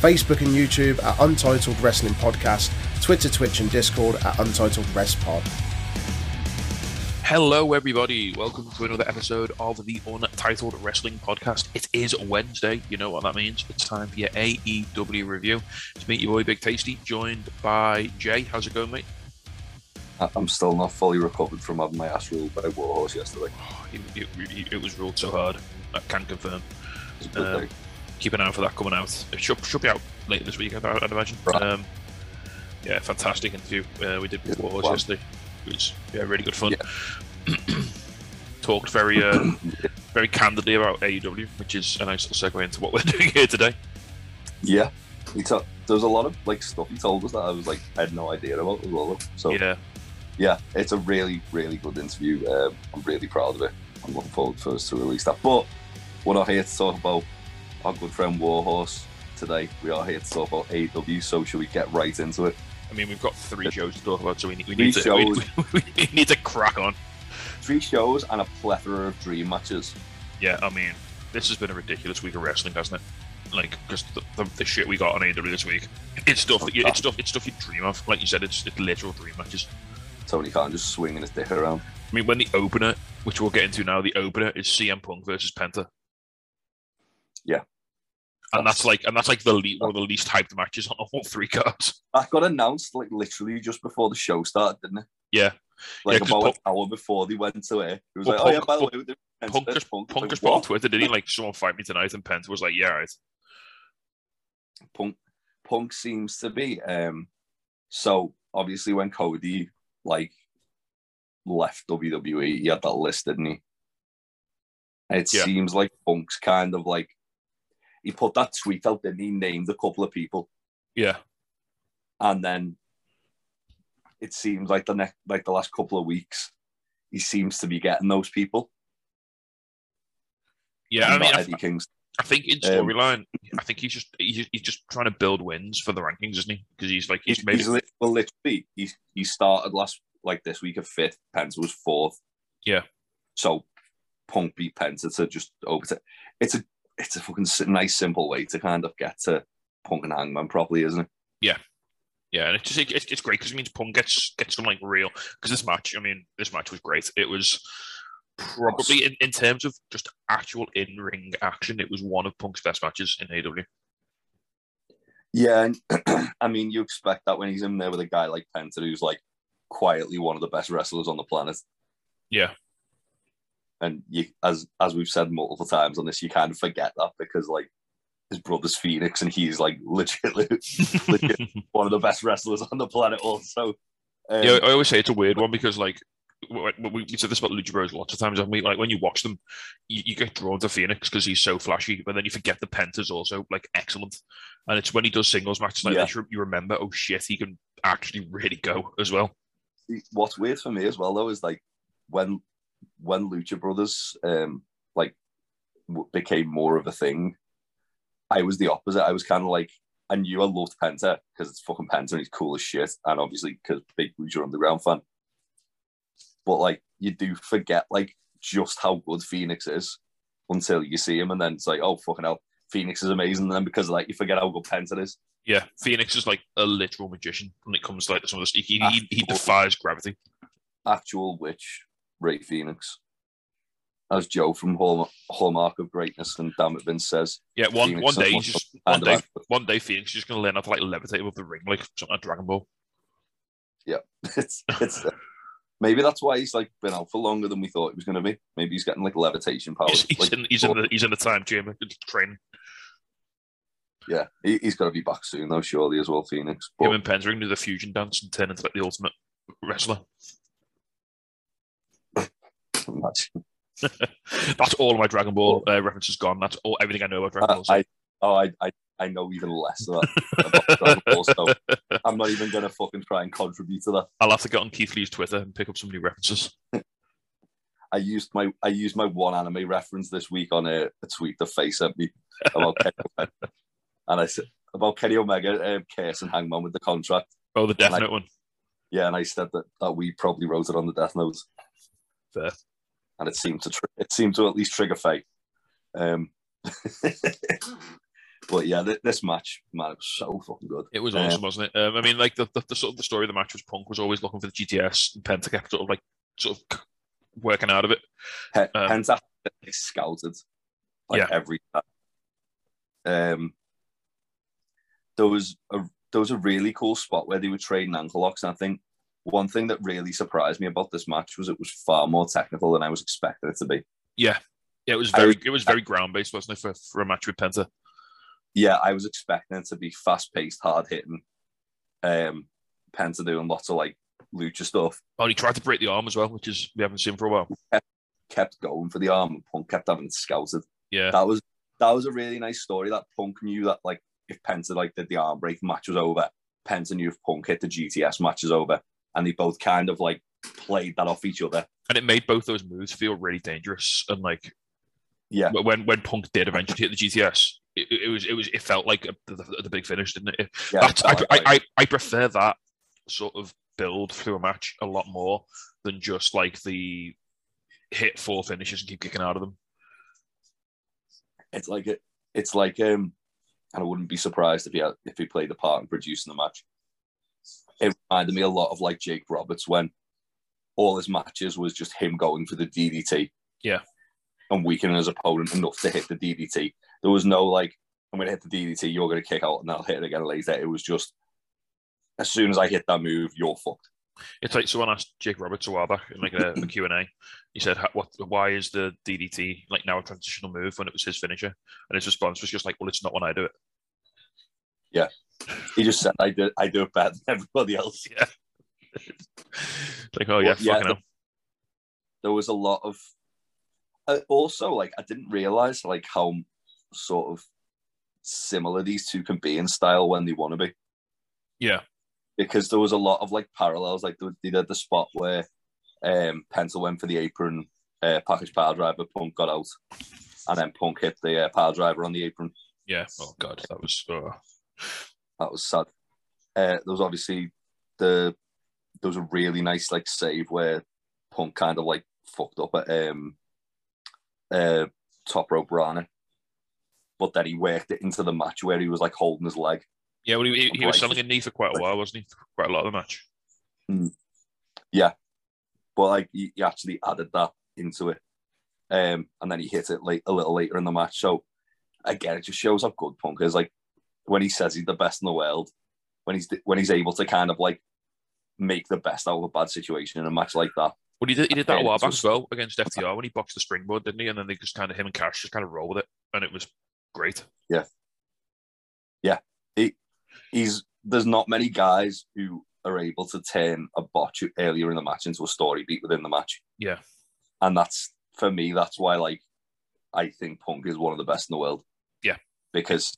Facebook and YouTube at Untitled Wrestling Podcast, Twitter, Twitch, and Discord at Untitled Rest Pod. Hello, everybody. Welcome to another episode of the Untitled Wrestling Podcast. It is Wednesday. You know what that means. It's time for your AEW review. To meet your boy Big Tasty, joined by Jay. How's it going, mate? I- I'm still not fully recovered from having my ass ruled by Warhorse yesterday. Oh, it, it- it was ruled so hard. I can confirm. It a good Um, day. Keep an eye out for that coming out. It should, should be out later this week, I'd, I'd imagine. Right. Um, yeah, fantastic interview uh, we did with Yeah, wow. yesterday. It was yeah, really good fun. Talked very uh, very candidly about AEW, which is a nice little segue into what we're doing here today. Yeah, he to- there was a lot of like stuff he told us that I was like I had no idea about as well. So yeah, Yeah, it's a really really good interview. Um, I'm really proud of it. I'm looking forward for us to release that. But we're not here to talk about our good friend Warhorse today. We are here to talk about AEW. So should we get right into it? I mean we've got three shows to talk about, so we need, we need to shows. we, we need to crack on. Three shows and a plethora of dream matches. Yeah, I mean this has been a ridiculous week of wrestling, hasn't it? Like just the, the, the shit we got on AEW this week. It's stuff that you, it's stuff it's stuff you dream of. Like you said, it's, it's literal dream matches. Tony Khan just swinging his dick around. I mean, when the opener, which we'll get into now, the opener is CM Punk versus Penta. Yeah. And that's like, and that's like the le- one of the least hyped matches on all three cards. That got announced like literally just before the show started, didn't it? Yeah, Like Yeah, about Punk- an hour before they went to it. It was Well, like, oh yeah, Punk- by the Punk- way, we're doing Punk Penta." just Punk, Punk like, just put on? Twitter, didn't he? Like, someone fight me tonight, and Penta was like, yeah, right. Punk Punk seems to be. Um, so obviously when Cody like left WWE, he had that list, didn't he? It Yeah. seems like Punk's kind of like he put that tweet out, didn't he? Named a couple of people, Yeah, and then it seems like the next, like the last couple of weeks, he seems to be getting those people. yeah. I mean, not I, Eddie Kings. I think in Um, storyline, I think he's just he's just, he's just trying to build wins for the rankings, isn't he? Because he's like he's He's, made he's well, literally, he he started last like this week at fifth. Penta was fourth. Yeah. So Punk beat Penta to just over to. It's a it's a fucking nice simple way to kind of get to Punk and Hangman properly, isn't it? Yeah, Yeah, and it's just it's, it's great because it means Punk gets gets some like real because this match. I mean, this match was great. It was probably in, in terms of just actual in ring action, it was one of Punk's best matches in AW. Yeah, and I mean, you expect that when he's in there with a guy like Penta, who's like quietly one of the best wrestlers on the planet. Yeah, And you, as as we've said multiple times on this, you kind of forget that because like his brother's Fénix, and he's like legit, legit one of the best wrestlers on the planet. Also, um, yeah. I always say it's a weird one because like we, we, we said this about Lucha Bros lots of times, haven't we? Like when you watch them, you, you get drawn to Fénix because he's so flashy, but then you forget the Penta's also like excellent. And it's when he does singles matches like Yeah. this, you remember, oh shit, he can actually really go as well. what's weird for me as well though is like when when Lucha Brothers um like w- became more of a thing, I was the opposite. I was kind of like I knew I loved Penta because it's fucking Penta and he's cool as shit, and obviously because big Lucha Underground fan. But like you do forget like just how good Fénix is until you see him, and then it's like oh fucking hell, Fénix is amazing. And then because that, you forget how good Penta is. Yeah, Fénix is like a literal magician when it comes to like some of this. He, he, he defies gravity. actual witch, Rey Fénix. As Joe from Hallmark, Hallmark of Greatness and Damn It Vince says, Yeah, one Fénix one day he's just one day one day Fénix is just gonna learn how to like levitate above the ring like something like Dragon Ball. Yeah. It's it's uh, maybe that's why he's like been out for longer than we thought he was going to be. Maybe he's getting like levitation powers. He's, Like, in he's in the he's in the time chamber training. yeah, he, he's got to be back soon though, surely as well, Fénix. Him and gonna do the fusion dance and turn into like the ultimate wrestler. Imagine. That's all of my Dragon Ball uh, references gone. That's all everything I know about Dragon I, Ball. Z. I oh I, I I know even less about, about Dragon Ball, so I'm not even gonna fucking try and contribute to that. I'll have to get on Keith Lee's Twitter and pick up some new references. I used my I used my one anime reference this week on a, a tweet that Face sent me about Kenny Omega. and I said about Kenny Omega, um, cursing Hangman with the contract. Oh, the Death Like- Note one. Yeah, and I said that, that we probably wrote it on the Death Notes, Fair. And it seemed to tr- it seemed to at least trigger fate. Um, but yeah, th- this match, man, it was so fucking good. It was Um, awesome, wasn't it? Um, I mean, like the, the, the sort of the story of the match was Punk was always looking for the GTS and Penta kept sort of like sort of working out of it. Pe- Um, Penta is scouted like Yeah. every time. Um, there was a there was a really cool spot where they were trading ankle locks, and I think one thing that really surprised me about this match was it was far more technical than I was expecting it to be. Yeah, yeah, it was very was- it was very ground based, wasn't it, for, for a match with Penta? Yeah, I was expecting it to be fast paced, hard hitting. Um, Penta doing lots of like lucha stuff, Oh, he tried to break the arm as well, which is we haven't seen for a while. kept going for the arm, and Punk kept having it scouted. Yeah, that was that was a really nice story that Punk knew that like if Penta like did the arm break match was over, Penta knew if Punk hit the GTS match is over, and they both kind of like played that off each other. and it made both those moves feel really dangerous. And like Yeah, when when Punk did eventually hit the GTS, it, it was it was it felt like a, the, the big finish, didn't it? yeah. That's, I, I, I, I prefer that sort of build through a match a lot more than just like the hit four finishes and keep kicking out of them. it's like it, it's like um, and I wouldn't be surprised if he had, if he played the part in producing the match. It reminded me a lot of like Jake Roberts when all his matches was just him going for the DDT. Yeah. And weakening his opponent enough to hit the DDT. There was no like, I'm going to hit the DDT, you're going to kick out, and I'll hit it again later. It was just, as soon as I hit that move, you're fucked. It's like someone asked Jake Roberts a while back in like a, a Q&A. He said, "What? Why is the DDT like now a transitional move when it was his finisher?" And his response was just like, "Well, it's not when I do it." He just said, I do, I do it better than everybody else. Yeah. like, oh yeah, Well, yeah, fucking hell. there was a lot of uh, also like i didn't realize like how sort of similar these two can be in style when they want to be Yeah, because there was a lot of like parallels like they did the spot where um pencil went for the apron uh, package piledriver punk got out and then punk hit the uh, piledriver on the apron yeah. Oh god, that was. Uh, that was sad uh, there was obviously the there was a really nice like save where punk kind of like fucked up at um uh top rope Rana. But then he worked it into the match where he was like holding his leg. yeah, well, he, he, he was selling a knee for quite a while, wasn't he? Quite a lot of the match. Yeah. But like he, he actually added that into it. Um and then he hit it late a little later in the match. So again, it just shows how good Punk is. Like when he says he's the best in the world, when he's when he's able to kind of like make the best out of a bad situation in a match like that. Well, he did, he did that a while back as well against FTR when he boxed the springboard, didn't he? And then they just kind of him and Cash just kind of roll with it, and it was great. Yeah, yeah. He, he's there's not many guys who are able to turn a botch earlier in the match into a story beat within the match. Yeah. And that's for me, that's why like I think Punk is one of the best in the world. Yeah. Because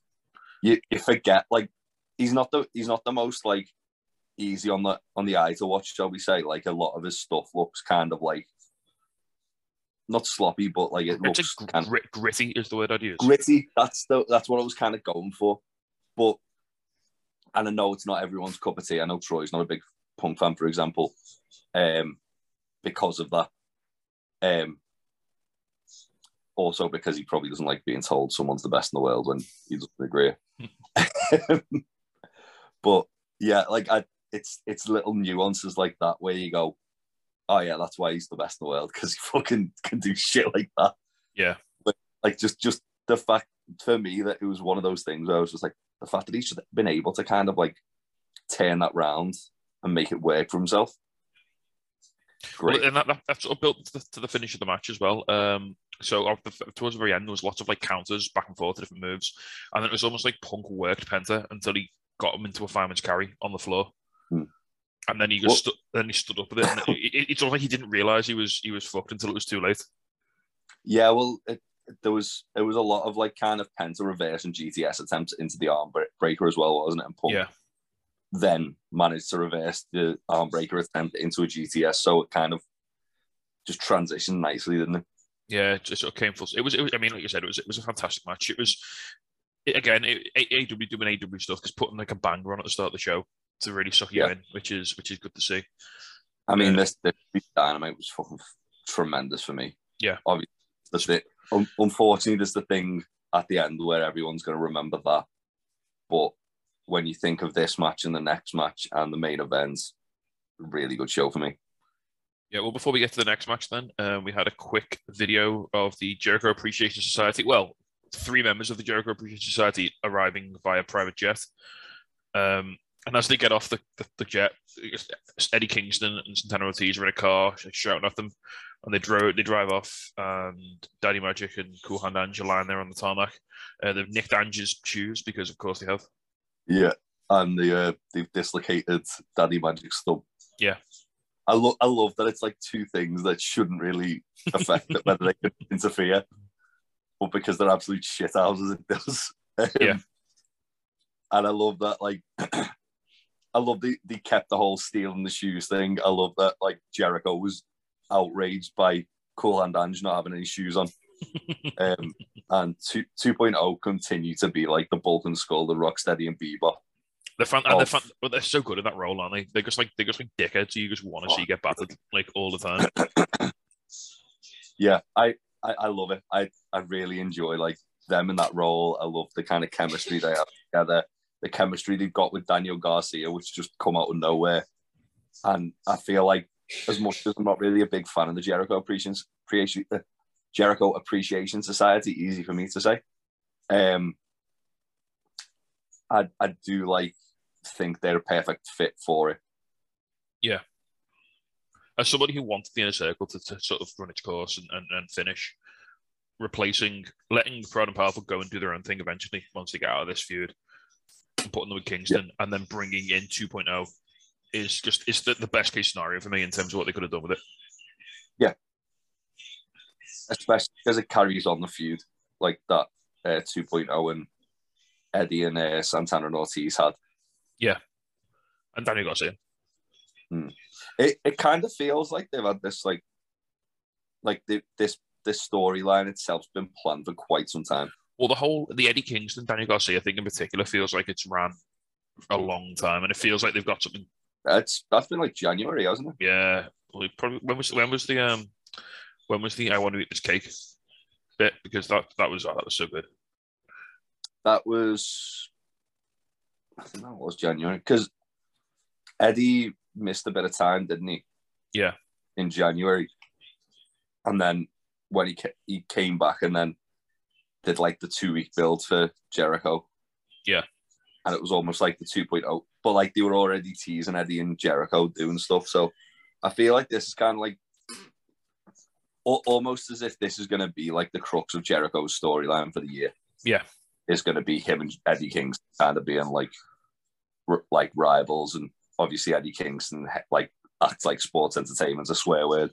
you, you forget like he's not the he's not the most like easy on the on the eye to watch, shall we say. Like a lot of his stuff looks kind of like not sloppy, but like it It's looks a kind of gritty is the word I'd use. gritty. That's the that's what I was kind of going for. But and I know it's not everyone's cup of tea. I know Troy's not a big punk fan, for example, um, because of that. Um, also because he probably doesn't like being told someone's the best in the world when he doesn't agree. but yeah, like I, it's it's little nuances like that where you go, oh yeah, that's why he's the best in the world because he fucking can do shit like that Yeah, like just just the fact for me that it was one of those things where I was just like the fact that he's been able to kind of like turn that round and make it work for himself. Great. Well, and that, that, that sort of built to the, to the finish of the match as well. Um, so the, towards the very end, there was lots of like counters back and forth to different moves, and it was almost like Punk worked Penta until he got him into a fireman's carry on the floor, Hmm. and then he just stu- then he stood up with it. And it, it, it's almost like he didn't realize he was he was fucked until it was too late. yeah, well, it, there was there was a lot of like kind of Penta reverse and GTS attempts into the arm breaker as well, wasn't it? And Punk Yeah. Then managed to reverse the arm breaker attempt into a GTS, so it kind of just transitioned nicely, didn't it? Yeah, it just sort of came full. It was, it was. I mean, like you said, it was. It was a fantastic match. It was. It, again, it, AW doing AW stuff, just putting like a banger on at the start of the show to really suck you Yeah. in, which is which is good to see. I mean, Yeah. this this dynamite was fucking tremendous for me. Yeah. obviously, that's the, un- unfortunately, there's the thing at the end where everyone's going to remember that. But when you think of this match and the next match and the main events, really good show for me. Yeah, well, before we get to the next match, then uh, we had a quick video of the Jericho Appreciation Society. Well, three members of the Jericho Appreciation Society arriving via private jet. Um, and as they get off the, the, the jet, Eddie Kingston and Santana Ortiz are in a car shouting at them, and they drove they drive off. And Daddy Magic and Cool Hand are lying there on the tarmac. Uh, they've nicked Ange's shoes because, of course, they have. Yeah, and the uh, they've dislocated Daddy Magic's thumb. Yeah. I love I love that it's like two things that shouldn't really affect it, whether they could interfere, but because they're absolute shit houses, it does. Um, Yeah. and I love that like. I love they, they kept the whole stealing the shoes thing. I love that like Jericho was outraged by Cool Hand Ange not having any shoes on. um, and two, 2.0 continue to be like the Bolt and Skull, the Rocksteady and Bebop. They're fan, and they're, fan, well, they're so good at that role, aren't they? They're just like they're just like dickheads. You just want to see get battered like all the time. yeah, I, I I love it. I I really enjoy like them in that role. I love the kind of chemistry they have together. The chemistry they've got with Daniel Garcia, which just come out of nowhere. And I feel like as much as I'm not really a big fan of the Jericho Appreciation Jericho Appreciation Society, easy for me to say. Um, I I do like think they're a perfect fit for it. Yeah. As somebody who wanted the inner circle to, to sort of run its course and, and, and finish, replacing, letting Proud and Powerful go and do their own thing eventually once they get out of this feud, and putting them with Kingston, and then bringing in 2.0 is just is the, the best case scenario for me in terms of what they could have done with it. Especially because it carries on the feud like that uh, 2.0 and Eddie and uh, Santana and Ortiz had. Yeah, and Daniel Garcia. It it kind of feels like they've had this like like the, this this storyline itself's been planned for quite some time. Well, the whole the Eddie Kingston, Daniel Garcia thing in particular feels like it's ran a long time, and it feels like they've got something. That's that's been like January, hasn't it? Yeah, well, probably when was when was the um when was the I want to eat this cake bit because that that was oh, that was so good. That was I think that was January because Eddie missed a bit of time, didn't he? Yeah. In January, and then when he ca- he came back and then did like the two week build for Jericho. Yeah. And it was almost like the 2.0, but like they were already teasing Eddie and Jericho doing stuff. So I feel like this is kind of like almost as if this is going to be like the crux of Jericho's storyline for the year. Yeah. Is going to be him and Eddie Kingston kind of being like r- like rivals, and obviously Eddie Kingston like acts like sports entertainment's a swear word.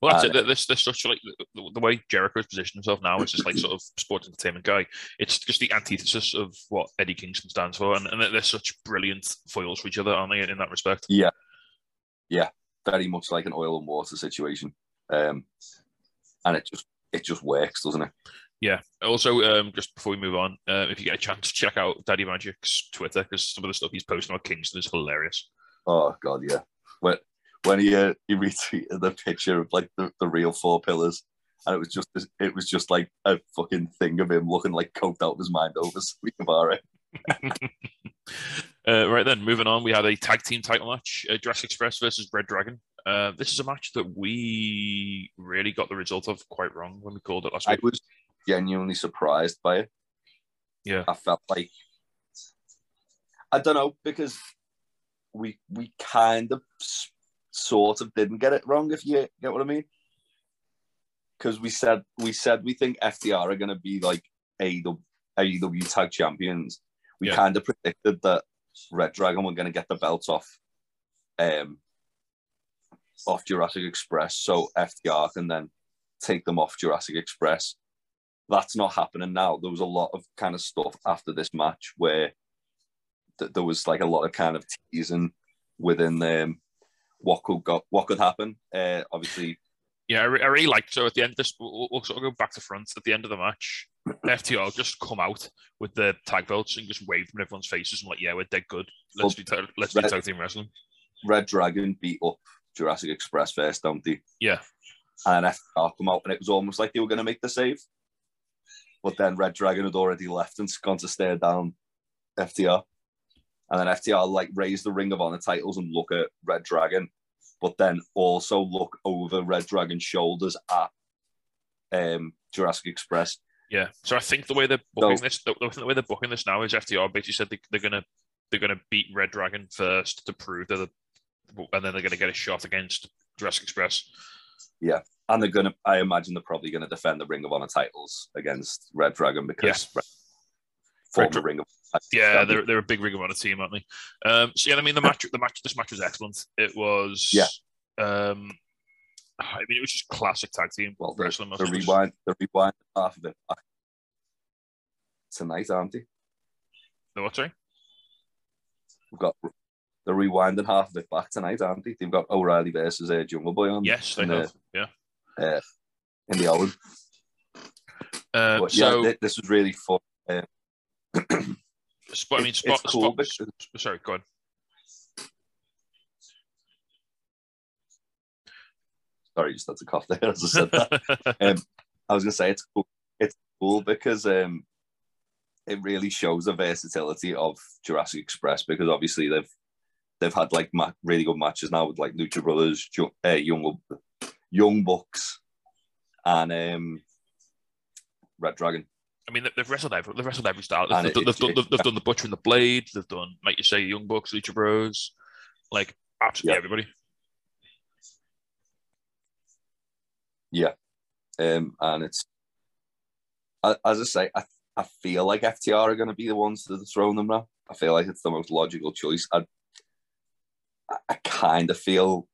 Well, that's Uh, it. This this such like the, the way Jericho's positioned himself now is just like sort of sports entertainment guy. It's just the antithesis of what Eddie Kingston stands for, and, and they're such brilliant foils for each other, aren't they? In that respect. Yeah, yeah, very much like an oil and water situation, um, and it just it just works, doesn't it? Yeah. Also, um, just before we move on, uh, if you get a chance, check out Daddy Magic's Twitter because some of the stuff he's posting on Kingston is hilarious. Oh god, yeah. When when he uh, he retweeted the picture of like the, the real four pillars, and it was just it was just like a fucking thing of him looking like coked out of his mind over Sweet. Uh, right then, moving on, we had a tag team title match: uh, Jurassic Express versus Red Dragon. Uh, this is a match that we really got the result of quite wrong when we called it last I week. I was genuinely surprised by it. Yeah. I felt like I don't know because we we kind of sort of didn't get it wrong. If you get what I mean, because we said we said we think FTR are going to be like AEW, AEW tag champions. We Yeah. kind of predicted that Red Dragon were going to get the belt off, um, off Jurassic Express, so FTR can then take them off Jurassic Express that's not happening now. There was a lot of kind of stuff after this match where th- there was like a lot of kind of teasing within um, what could go, what could happen. Uh, obviously, Yeah, I, re- I really liked so at the end of this. We'll, we'll sort of go back to front at the end of the match. FTR just come out with the tag belts and just wave them in everyone's faces and like, yeah, we're dead good. Let's do ta- let's Red- tag team wrestling. Red Dragon beat up Jurassic Express first, don't they? Yeah, And FTR come out, and it was almost like they were going to make the save. But then Red Dragon had already left and gone to stare down FTR. And then FTR like raise the Ring of Honor titles and look at Red Dragon, but then also look over Red Dragon's shoulders at um, Jurassic Express. yeah. So I think the way they're booking So- this, the, the way they're booking this now is FTR basically said they, they're gonna they're gonna beat Red Dragon first to prove they're the, and then they're gonna get a shot against Jurassic Express. Yeah, and they're gonna, I imagine they're probably gonna defend the Ring of Honor titles against Red Dragon because Red, former Ring of Yeah, they're, they're a big Ring of Honor team, aren't they? Um, so yeah, I mean the match, the match, this match was excellent. It was, Yeah. Um, I mean, it was just classic tag team well, the, wrestling. the rewind, the rewind half of it back tonight, aren't they? The what? Sorry. We've got the rewinding half of it back tonight, aren't they? They've got O'Reilly versus uh, Jungle Boy on Yes, they in have. Yeah. uh, in the Owen. Uh, But so, yeah, thi- this was really fun. Uh, sp- I mean, it's- spot, cool spot, sorry, go on. sorry, just had to cough there as I said that. um, I was gonna say it's cool. It's cool because um, it really shows the versatility of Jurassic Express because obviously they've they've had like ma- really good matches now with like Lucha Brothers, Ju- uh, Young Young Bucks, and um, Red Dragon. I mean, they- they've wrestled every, they've wrestled every style. They've, it- they've, it- done, it- they've, they've done the Butcher and the Blade. They've done, like you say, Young Bucks, Lucha Bros, like absolutely Yeah. everybody. Um, and it's as I say, I, I feel like FTR are going to be the ones that are throwing them now. I feel like it's the most logical choice. I, I, kind of feel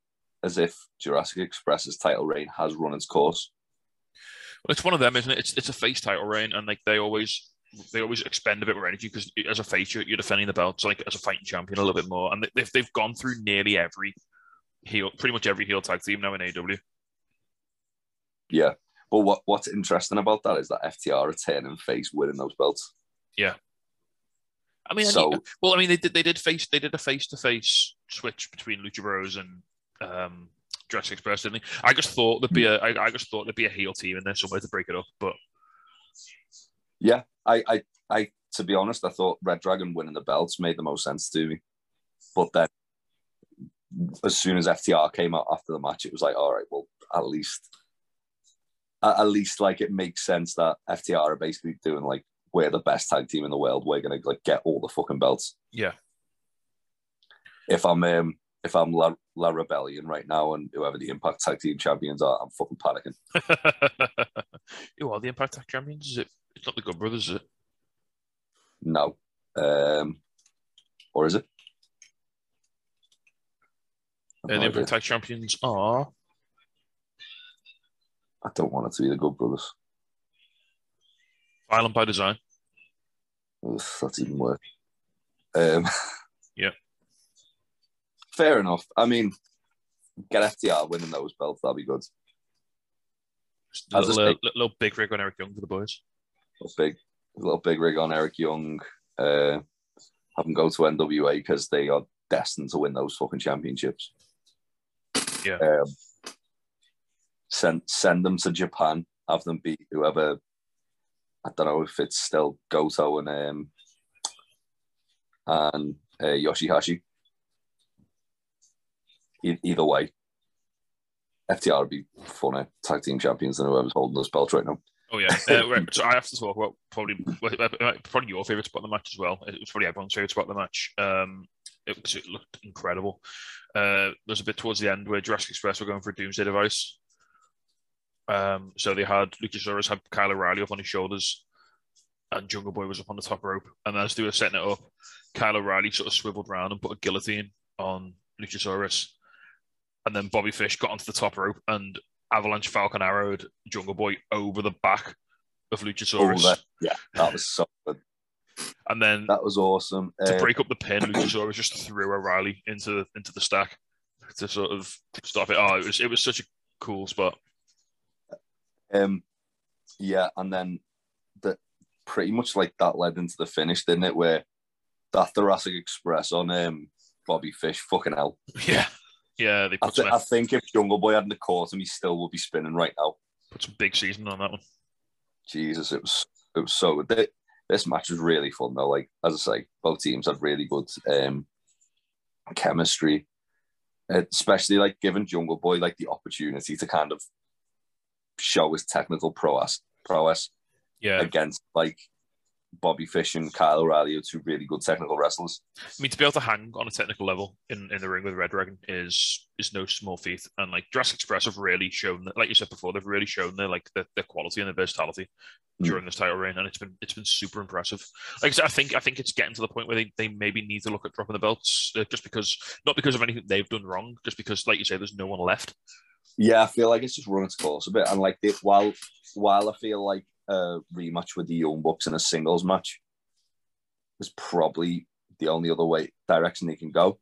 as if Jurassic Express's title reign has run its course. Well, it's one of them, isn't it? It's it's a face title reign, and like they always they always expend a bit more energy because as a face you're, you're defending the belts, like as a fighting champion, a little bit more. And they- they've they've gone through nearly every heel, pretty much every heel tag team now in AW. Yeah. But what, what's interesting about that is that FTR are turning face winning those belts. I mean, So- I- well, I mean, they did they did face they did a face to face switch between Lucha Bros and um, Jurassic Express, didn't they? I just thought there'd be a I, I just thought there'd be a heel team in there somewhere to break it up, but Yeah. I, I, I, to be honest, I thought Red Dragon winning the belts made the most sense to me. But then as soon as FTR came out after the match, it was like, all right, well, at least, at least like it makes sense that FTR are basically doing like, we're the best tag team in the world. We're gonna like get all the fucking belts. yeah, If I'm um, if I'm La, La Rebellion right now and whoever the Impact Tag Team Champions are, I'm fucking panicking. Who are the Impact Tag Champions? Is it? It's not the Good Brothers, is it? No, um, or is it? I've Uh, the. Impact Tag Champions are I don't want it to be the Good Brothers. Violent by Design. Ugh, that's even worse. Um, Yeah. Fair enough. I mean, get FTR winning those belts. That'd be good. Just a little, uh, little big rig on Eric Young for the boys. A big, a little big rig on Eric Young. Uh, have them go to NWA because they are destined to win those fucking championships. Yeah. Um, send send them to Japan. Have them beat whoever. I don't know if it's still Goto and um and uh, Yoshihashi. E- either way, FTR would be funner tag team champions than whoever's holding this belt right now. Oh yeah. Uh, right, so I have to talk about probably probably your favorite spot in the match as well. It was probably everyone's favorite spot in the match. Um, it, it looked incredible. Uh, there's a bit towards the end where Jurassic Express were going for a Doomsday device. Um, so they had Luchasaurus had Kyle O'Reilly up on his shoulders, and Jungle Boy was up on the top rope. And as they were setting it up, Kyle O'Reilly sort of swiveled around and put a guillotine on Luchasaurus. And then Bobby Fish got onto the top rope and Avalanche Falcon arrowed Jungle Boy over the back of Luchasaurus. Over. Yeah, that was something. And then That was awesome. to Uh, break up the pin, Luchasaurus just threw O'Reilly into into the stack to sort of stop it. Oh, it was it was such a cool spot. Um, yeah, and then the pretty much like that led into the finish, didn't it? Where that Thoracic Express on um Bobby Fish, fucking hell. Yeah, yeah. They I, th- I think if Jungle Boy hadn't caught him, he still would be spinning right now. put some big season on that one. Jesus, it was it was so good. This match was really fun though. Like as I say, both teams had really good um chemistry, especially like giving Jungle Boy like the opportunity to kind of show his technical prowess prowess Yeah, against like Bobby Fish and Kyle O'Reilly, are two really good technical wrestlers. I mean to be able to hang on a technical level in, in the ring with Red Dragon is is no small feat. And like Jurassic Express have really shown that, like you said before, they've really shown their like their, their quality and their versatility Mm. during this title reign, and it's been it's been super impressive. Like I said, I think I think it's getting to the point where they, they maybe need to look at dropping the belts, uh, just because not because of anything they've done wrong, just because like you say, there's no one left. Yeah, I feel like it's just run its course a bit. And like it, while while I feel like a rematch with the Young Bucks in a singles match is probably the only other way direction they can go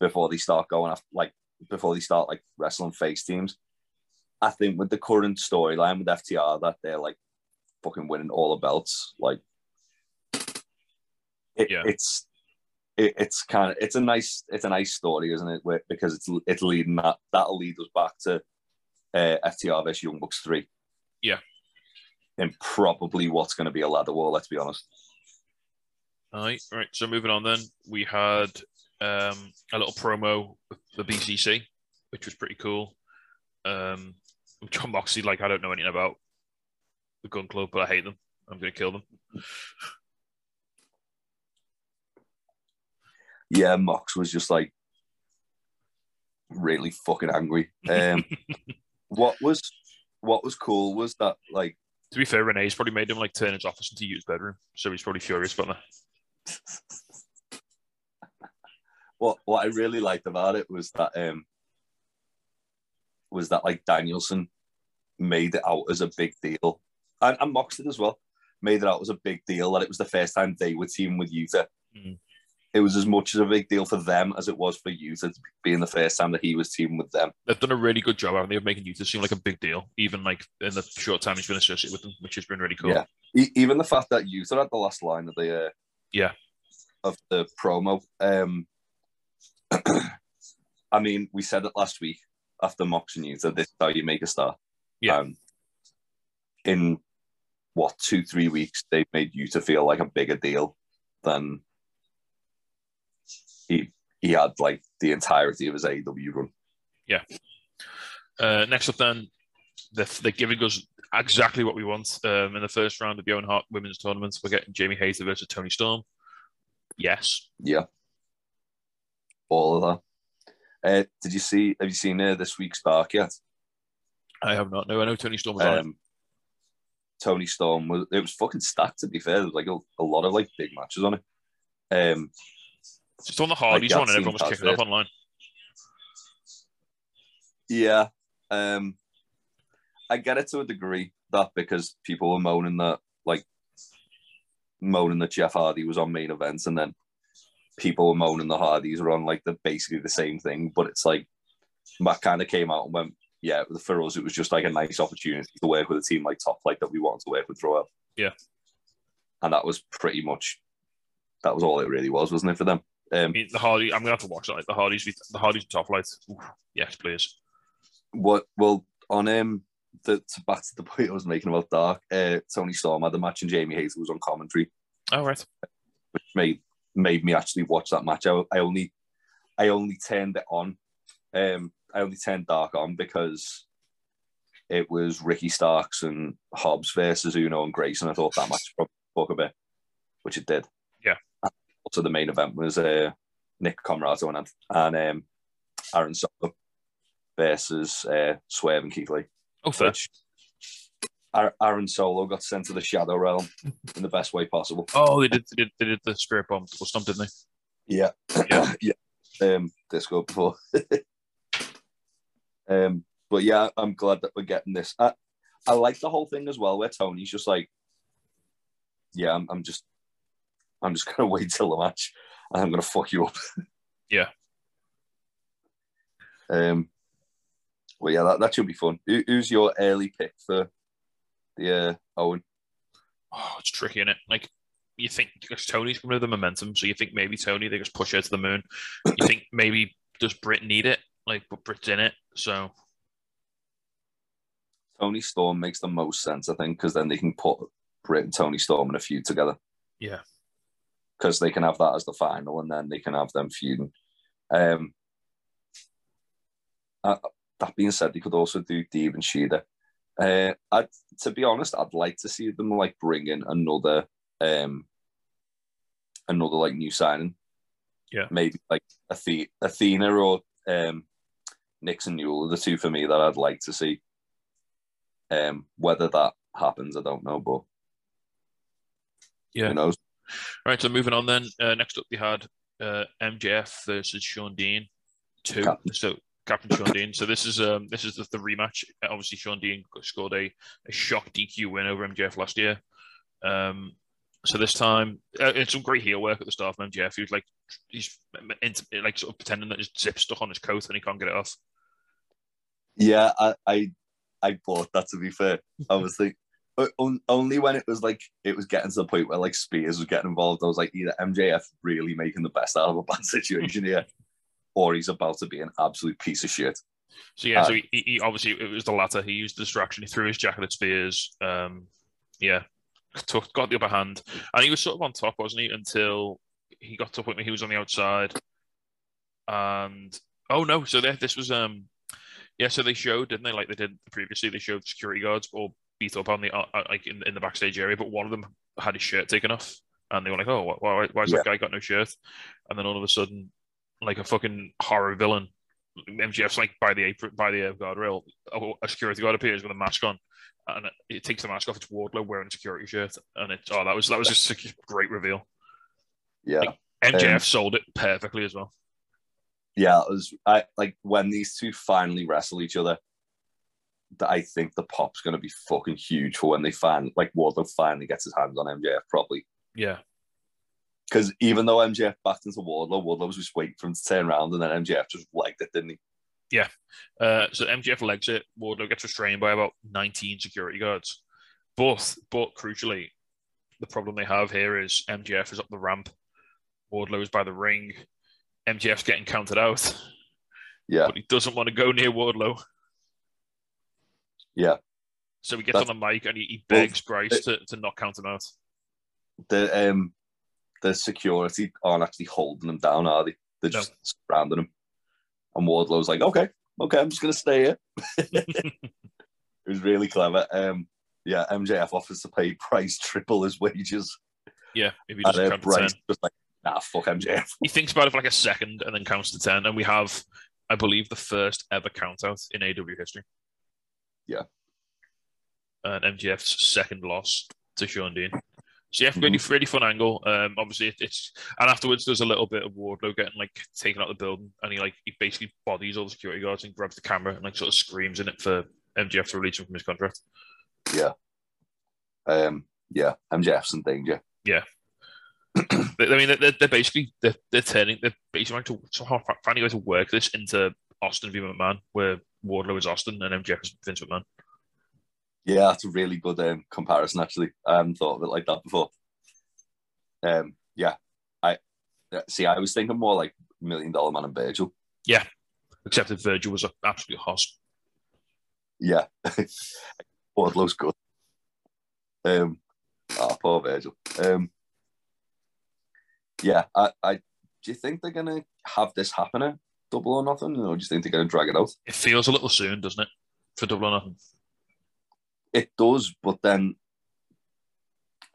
before they start going after like before they start like wrestling face teams. I think with the current storyline with FTR that they're like fucking winning all the belts, like it, Yeah. it's it, it's kind of it's a nice it's a nice story, isn't it? Where, because it's it's leading that that'll lead us back to uh, FTR vs Young Bucks three. Yeah. and probably what's going to be a ladder war. Let's be honest. All right, all right. So moving on, then we had um, a little promo with the BCC, which was pretty cool. Um, John Moxley, like I don't know anything about the Gunn Club, but I hate them. I'm going to kill them. Yeah, Mox was just like really fucking angry. Um, what was what was cool was that like To be fair, Renee's probably made him like turn his office into his bedroom, so he's probably furious about that. what what I really liked about it was that um was that like Danielson made it out as a big deal, and, and Mox did as well. Made it out as a big deal that it was the first time they were teaming with Utah. Mhm. It was as much as a big deal for them as it was for Utah being the first time that he was teaming with them. They've done a really good job, haven't they, of making Utah seem like a big deal, even like in the short time he's been associated with them, which has been really cool. Yeah. E- even the fact that Utah had the last line of the uh, Yeah. of the promo. Um, I mean, we said it last week after Mox and Utah. This is how you make a star. Yeah. Um, in what two three weeks, they made Utah feel like a bigger deal than he he had like the entirety of his AEW run. Yeah. Uh, next up, then, they're, they're giving us exactly what we want. Um, in the first round of the Owen Hart Women's Tournament, we're getting Jamie Hayter versus Toni Storm. Yes. Yeah, all of that. Uh, did you see? Have you seen uh, this week's Dark yet? I have not. No, I know Toni Storm was on it. Um, Toni Storm was it was fucking stacked to be fair. There was like a, a lot of like big matches on it. Um, Just on the Hardys I've one, and everyone was kicking off online. yeah, um, I get it to a degree that because people were moaning that like moaning that Jeff Hardy was on main events, and then people were moaning the Hardys were on like the basically the same thing. But it's like Matt kind of came out and went, yeah, for us it was just like a nice opportunity to work with a team like Top Flight that we wanted to work with throughout. Yeah. and that was pretty much that was all it really was, wasn't it for them? Um, I mean, the Hardy. I'm gonna have to watch that. The Hardys, the Hardys Top Flight. Oof, yes, please. what well on um the to back to the point I was making about Dark, uh, Toni Storm had the match and Jamie Hayter was on commentary, Oh right. which made made me actually watch that match. I, I only I only turned it on. Um, I only turned Dark on because it was Ricky Starks and Hobbs versus Uno and Grace, and I thought that match probably fuck a bit, which it did. Also, the main event was uh, Nick Comoroto and and um, Aaron Solo versus uh, Swerve and Keith Lee. Oh, fair. Aaron Solo got sent to the Shadow Realm in the best way possible. Oh, they did. They did. They did the spirit bomb or something, didn't they? Yeah, Yeah. yeah. Um, disco before. um, but yeah, I'm glad that we're getting this. I, I like the whole thing as well, where Toni's just like, "Yeah, I'm, I'm just, I'm just gonna wait till the match, and I'm gonna fuck you up." Yeah. Um. Well, yeah, that, that should be fun. Who, who's your early pick for the uh, Owen? Oh, it's tricky, is it? Like you think because Toni's coming with the momentum, so you think maybe Toni they just push her to the moon. You think maybe does Britt need it? Like, but Britt's in it, so Toni Storm makes the most sense, I think, because then they can put Britt and Toni Storm in a feud together. Yeah. Because they can have that as the final, and then they can have them feuding. Um, uh, that being said, they could also do Deeb and Shida. Uh, I'd, to be honest, I'd like to see them like bring in another, um, another like new signing. Yeah. Maybe like Athe- Athena or um, Nixon Newell are the two for me that I'd like to see. Um, whether that happens, I don't know, but Yeah. who knows? All right, so moving on then. Uh, next up, we had uh, MJF versus Shawn Dean. Two. Captain. So Captain Shawn Dean. So this is um this is the, the rematch. Obviously, Shawn Dean scored a, a shock DQ win over MJF last year. Um, so this time, uh, it's some great heel work at the start from MJF. He was like he's into, like sort of pretending that his zip's stuck on his coat and he can't get it off. Yeah, I, I, I bought that. To be fair, I was like, only when it was like it was getting to the point where like Spears was getting involved, I was like, either MJF really making the best out of a bad situation here, or he's about to be an absolute piece of shit. So yeah, so Uh, he, he he- obviously it was the latter. He used the distraction. He threw his jacket at Spears. Um, yeah, took, got the upper hand, and he was sort of on top, wasn't he? Until he got to a point where he was on the outside. And oh no, so there, this was um, yeah. So they showed, didn't they? Like they did previously, they showed security guards all beat up on the uh, uh, like in, in the backstage area, but one of them had his shirt taken off, and they were like, "Oh, why, why is Yeah. that guy got no shirt?" And then all of a sudden, like a fucking horror villain, MJF's like by the apron, by the uh, guardrail, a, a security guard appears with a mask on, and it, takes the mask off. It's Wardlow wearing a security shirt, and it's oh, that was that was just a great reveal. Yeah, MJF Um, sold it perfectly as well. yeah. It was I like when these two finally wrestle each other. That I think the pop's going to be fucking huge for when they find like Wardlow finally gets his hands on MJF probably. Yeah, Because even though MJF backed into Wardlow, Wardlow was just waiting for him to turn around, and then MJF just legged it, didn't he? uh, so MJF legs it. Wardlow gets restrained by about 19 security guards. But but crucially, the problem they have here is MJF is up the ramp. Wardlow is by the ring. MJF's getting counted out, Yeah, but he doesn't want to go near Wardlow. Yeah. So he gets That's- on the mic and he, he begs Bryce to, to not count him out. the um the security aren't actually holding him down, are they? They're No. just surrounding him. And Wardlow's like, okay, okay, I'm just gonna stay here. it was really clever. Um, yeah, MJF offers to pay Bryce triple his wages, Yeah, if he and doesn't uh, count to 10. Bryce just like, nah, fuck MJF. He thinks about it for like a second and then counts to 10. And we have, I believe, the first ever count out in AW history. Yeah. And MJF's second loss to Shawn Dean. So yeah, really, really fun angle. Um, obviously it, it's and afterwards there's a little bit of Wardlow getting like taken out of the building, and he like he basically bodies all the security guards and grabs the camera and like sort of screams in it for MJF to release him from his contract. Yeah, um, yeah, MJF's in danger. They- I mean, they're, they're basically they're, they're turning they're basically trying to somehow fi- finding a way to work this into Austin v McMahon, where Wardlow is Austin and MJF is Vince McMahon. Yeah, that's a really good um, comparison. Actually, I hadn't thought of it like that before. Um, yeah, I see. I was thinking more like Million Dollar Man and Virgil. Yeah, except that Virgil was an absolute hoss. Yeah, Wardlow's good. Um, oh, poor Virgil. Um, yeah, I, I, do you think they're gonna have this happen at Double or Nothing, or do you think they're gonna drag it out? It feels a little soon, doesn't it, for Double or Nothing? It does, but then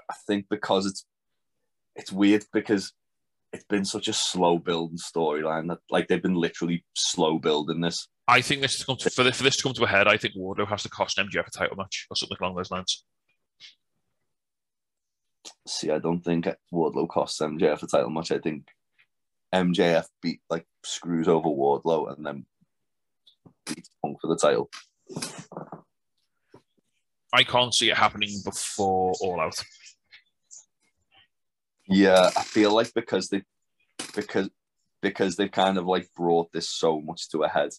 I think because it's it's weird because it's been such a slow building storyline that like they've been literally slow building this. I think this to come to, for, this, for this to come to a head. I think Wardlow has to cost MJF a title match or something along those lines. See, I don't think Wardlow costs MJF a title match. I think MJF beat like screws over Wardlow and then beats Punk for the title. I can't see it happening before All Out. Yeah, I feel like because they because because they've kind of like brought this so much to a head.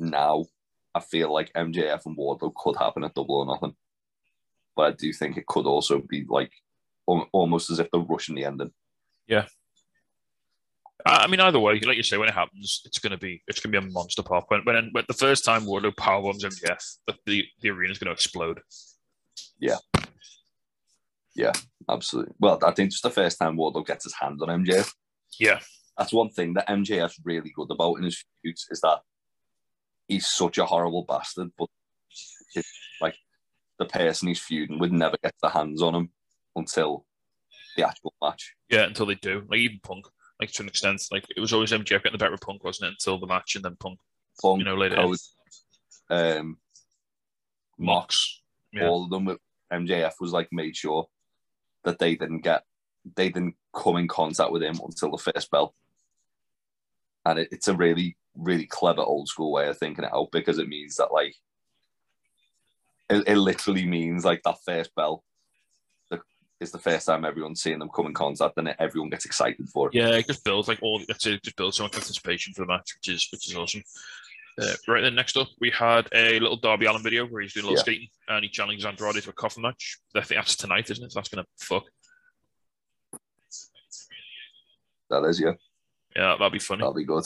Now, I feel like MJF and Wardlow could happen at Double or Nothing, but I do think it could also be like almost as if they're rushing the ending. I Uh, I mean, either way, like you say, when it happens, it's gonna be it's gonna be a monster pop. When when, when the first time Wardlow powerbombs MJF, the the, the arena's gonna explode. Yeah, yeah, absolutely. Well, I think just the first time Wardlow gets his hand on MJF. Yeah, That's one thing that MJF's really good about in his feuds is that he's such a horrible bastard, but it's like the person he's feuding would never get their hands on him until the actual match. yeah. Until they do, like even Punk, like to an extent, like it was always MJF getting the better of Punk, wasn't it? Until the match, and then Punk, Punk, you know, later. Code, um, Mox, Yeah. all of them with MJF was like made sure that they didn't get they didn't come in contact with him until the first bell. And it, it's a really, really clever old school way of thinking it out because it means that like it, it literally means like that first bell is the first time everyone's seeing them come in contact and everyone gets excited for it. Yeah, it just builds like all that's it. Just builds so much anticipation for the match, which is which is awesome. Uh, right then, next up, we had a little Darby Allin video where he's doing a little Yeah. skating and he challenges Andrade to a coffin match. I think that's tonight, isn't it? So that's gonna fuck. That is, yeah. Yeah, that'll be funny. That'll be good.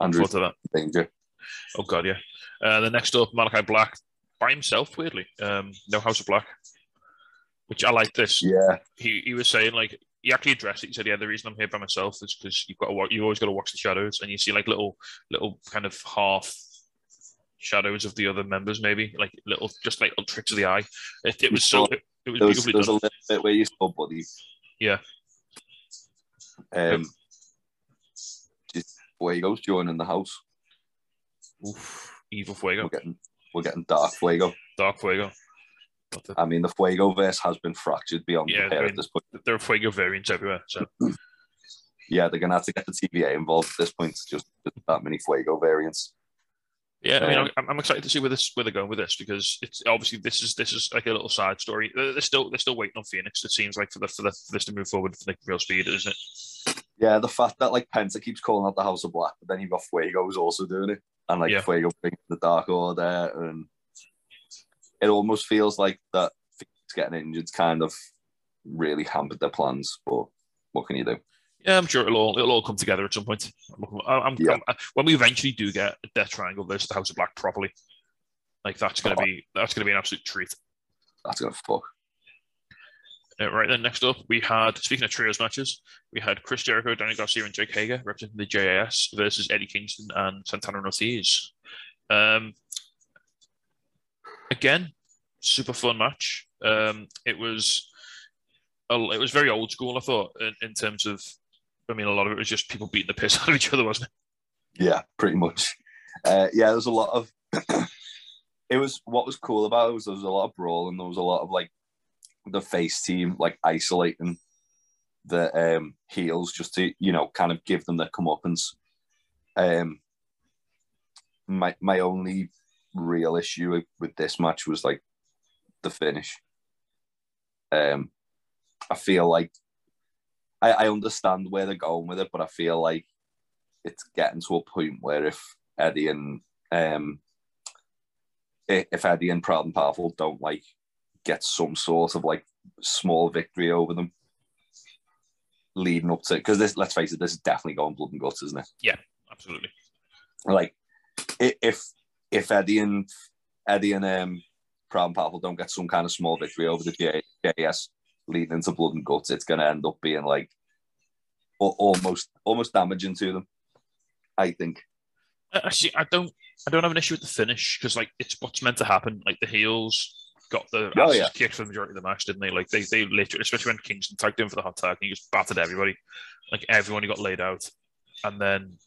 Andrew that. Danger. Oh god, yeah. Uh, the next up, Malachi Black by himself, weirdly. Um, no House of Black, which I like. This Yeah. he he was saying like he actually addressed it. He said, "Yeah, the reason I'm here by myself is because you've got to you always got to watch the shadows, and you see like little little kind of half shadows of the other members, maybe like little just like little tricks of the eye. It, it was so it, it was There was, beautifully there was a done. little bit where you saw Buddy. Yeah. Um, just Fuego's joining the house. Oof, evil We're Fuego, getting we're getting Dark Fuego. Dark Fuego. The- I mean, the Fuego verse has been fractured beyond Yeah, repair I mean- at this point. There are Fuego variants everywhere. So Yeah, they're gonna have to get the TVA involved at this point. It's just that many Fuego variants. Yeah, I mean, Um, I'm, I'm excited to see where this where they're going with this because it's obviously this is this is like a little side story. They're, they're still they're still waiting on Fénix. It seems like for the for, the, for this to move forward for like real speed, isn't it? Yeah, the fact that like Penta keeps calling out the House of Black, but then you've got Fuego who's also doing it, and like Yeah. Fuego bringing the Dark Order, and it almost feels like that getting injured's kind of really hampered their plans. But what can you do? Yeah, I'm sure it'll all it'll all come together at some point. I'm, I'm, Yeah. I'm- when we eventually do get a Death Triangle versus the House of Black properly, like that's gonna Oh. be that's gonna be an absolute treat. That's gonna fuck. Uh, right then, next up, we had speaking of trios matches, we had Chris Jericho, Danny Garcia, and Jake Hager representing the JAS versus Eddie Kingston and Santana and Ortiz. Um, again, super fun match. Um, it was it was very old school. I thought in, in terms of, I mean, a lot of it was just people beating the piss out of each other, wasn't it? Yeah, pretty much. Uh, yeah, there was a lot of. it was what was cool about it was there was a lot of brawl and there was a lot of like the face team like isolating the um, heels just to you know kind of give them their comeuppance. Um, my my only real issue with, this match was like the finish. Um, I feel like I, I understand where they're going with it, but I feel like it's getting to a point where if Eddie and um if Eddie and Proud and Powerful don't like get some sort of like small victory over them leading up to because this let's face it, this is definitely going blood and guts, isn't it? Yeah absolutely. Like if if Eddie and Eddie and um Proud and Powerful don't get some kind of small victory over the JS leading into blood and guts, it's gonna end up being like almost almost damaging to them. I think. I I see. I don't. I don't have an issue with the finish because like it's what's meant to happen. Like the heels got the Oh, asses yeah. kicked for the majority of the match, didn't they? Like they they literally, especially when Kingston tagged in for the hot tag, and he just battered everybody. Like everyone he got laid out, and then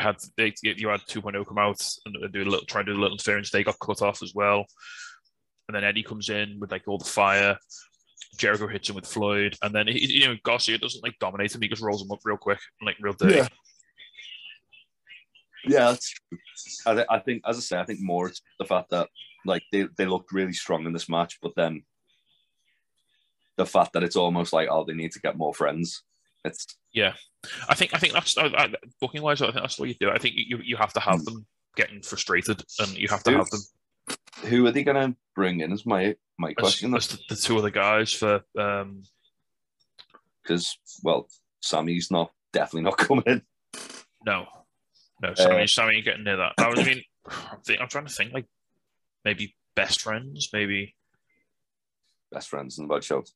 had they you had 2.0 come out and do a little try and do a little interference. They got cut off as well, and then Eddie comes in with like all the fire. Jericho hits him with Floyd, and then he, you know Garcia doesn't like dominate him. He just rolls him up real quick, and, like real dirty. Yeah. Yeah, that's true. I, th- I think, as I say, I think more it's the fact that like they, they looked really strong in this match, but then the fact that it's almost like oh they need to get more friends. It's Yeah, I think I think that's I, booking wise. I think that's what you do. I think you you have to have Hmm. them getting frustrated, and you have to Dude, have them. who are they gonna bring in? Is my my question as the, the two other guys for um, because well, Sammy's not definitely not coming in. no, no. Sammy, Uh, Sammy, getting near that. I, was, I mean, I'm, think, I'm trying to think like maybe best friends, maybe. Best friends and about shows,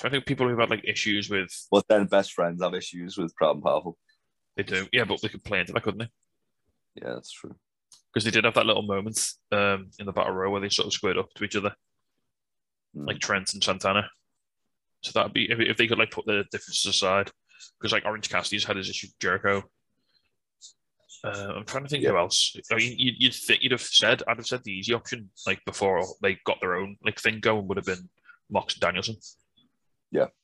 So I think people who've had like issues with but then best friends have issues with Proud and Powerful. they do, yeah, but they could play into that, couldn't they? Yeah, that's true. Because they did have that little moment um, in the battle row where they sort of squared up to each other, Mm. like Trent and Santana. So that'd be if, if they could like put the differences aside, because like Orange Cassidy's had his issue with Jericho. Uh, I'm trying to think who else. I mean, you'd, you'd think you'd have said I'd have said the easy option like before they got their own like thing going would have been Mox and Danielson.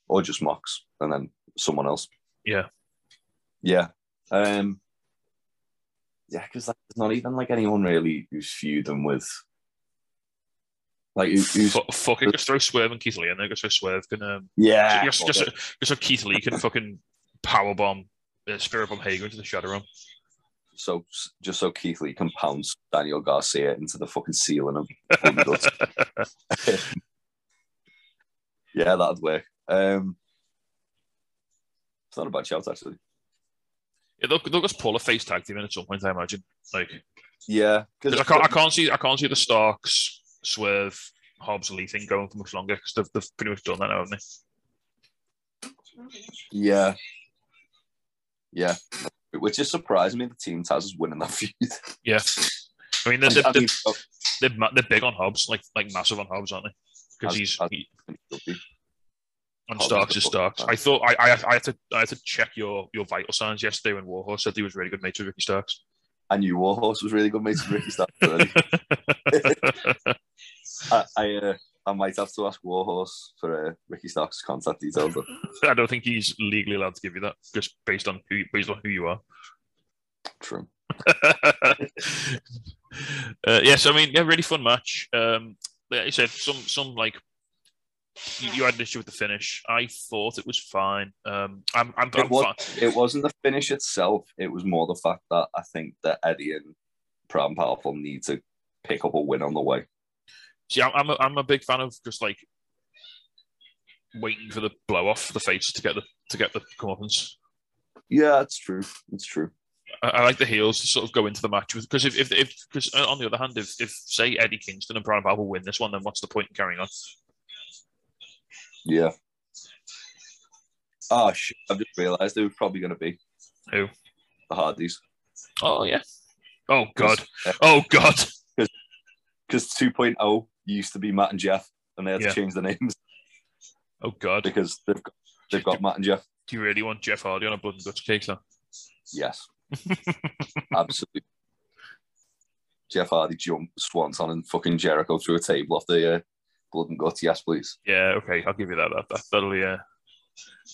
Or just Mox and then someone else. Yeah. Yeah. Um yeah, because like, there's not even like anyone really who's feuding with like who- who's Fuck, fuck it, just throw Swerve and Keith Lee in there. Just so Swerve can um, yeah just, just, just, just so Keith Lee can fucking power bomb, uh, Spirit Bomb Hager into the Shadow Realm. so just so Keith Lee can pounce Daniel Garcia into the fucking ceiling of and yeah, that'd work. Um it's not a bad shout actually. Yeah, they'll, they'll just pull a face tag team in at some point, I imagine. Like, Yeah, 'cause I can't, I can't see, I can't see the Starks, Swerve, Hobbs, Lee thing going for much longer because they've, they've pretty much done that now, haven't they? Yeah. Yeah. Which is surprising me the team Taz is winning that feud. Yeah, I mean they're, they're, they're, they're, big on Hobbs, like like massive on Hobbs, aren't they? Because he's he, and Starks is Starks. I thought I, I I had to I had to check your your vital signs yesterday when Warhorse said he was really good mates with Ricky Starks. I knew Warhorse was really good mates with Ricky Starks. I, I, uh, I might have to ask Warhorse for uh, Ricky Starks' contact details. But I don't think he's legally allowed to give you that, just based on who based on who you are. true. uh, yes, I mean, yeah, really fun match. Um, like I said, some some like you, you had an issue with the finish. I thought it was fine. Um, I'm I'm, I'm It was- fine. It wasn't the finish itself. It was more the fact that I think that Eddie and and Powerful need to pick up a win on the way. See, I'm I'm a, I'm a big fan of just like waiting for the blow off the face to get the to get the comeuppance. Yeah, it's true. It's true. I, I like the heels to sort of go into the match with because if if because on the other hand, if if say Eddie Kingston and Brian Powerful win this one, then what's the point in carrying on? Yeah. Oh shit! I've just realised they were probably going to be Who? the Hardys Oh yeah. Oh god. Oh god. because 2.0 used to be Matt and Jeff, and they had Yeah. to change the names Oh god. because they've got, they've got Matt and Jeff. Do you really want Jeff Hardy on a blood and guts cake, sir? Yes, absolutely. Jeff Hardy jump swanton and fucking Jericho through a table off the uh, blood and guts. Yes, please. Yeah, okay, I'll give you that. that, that that'll be uh,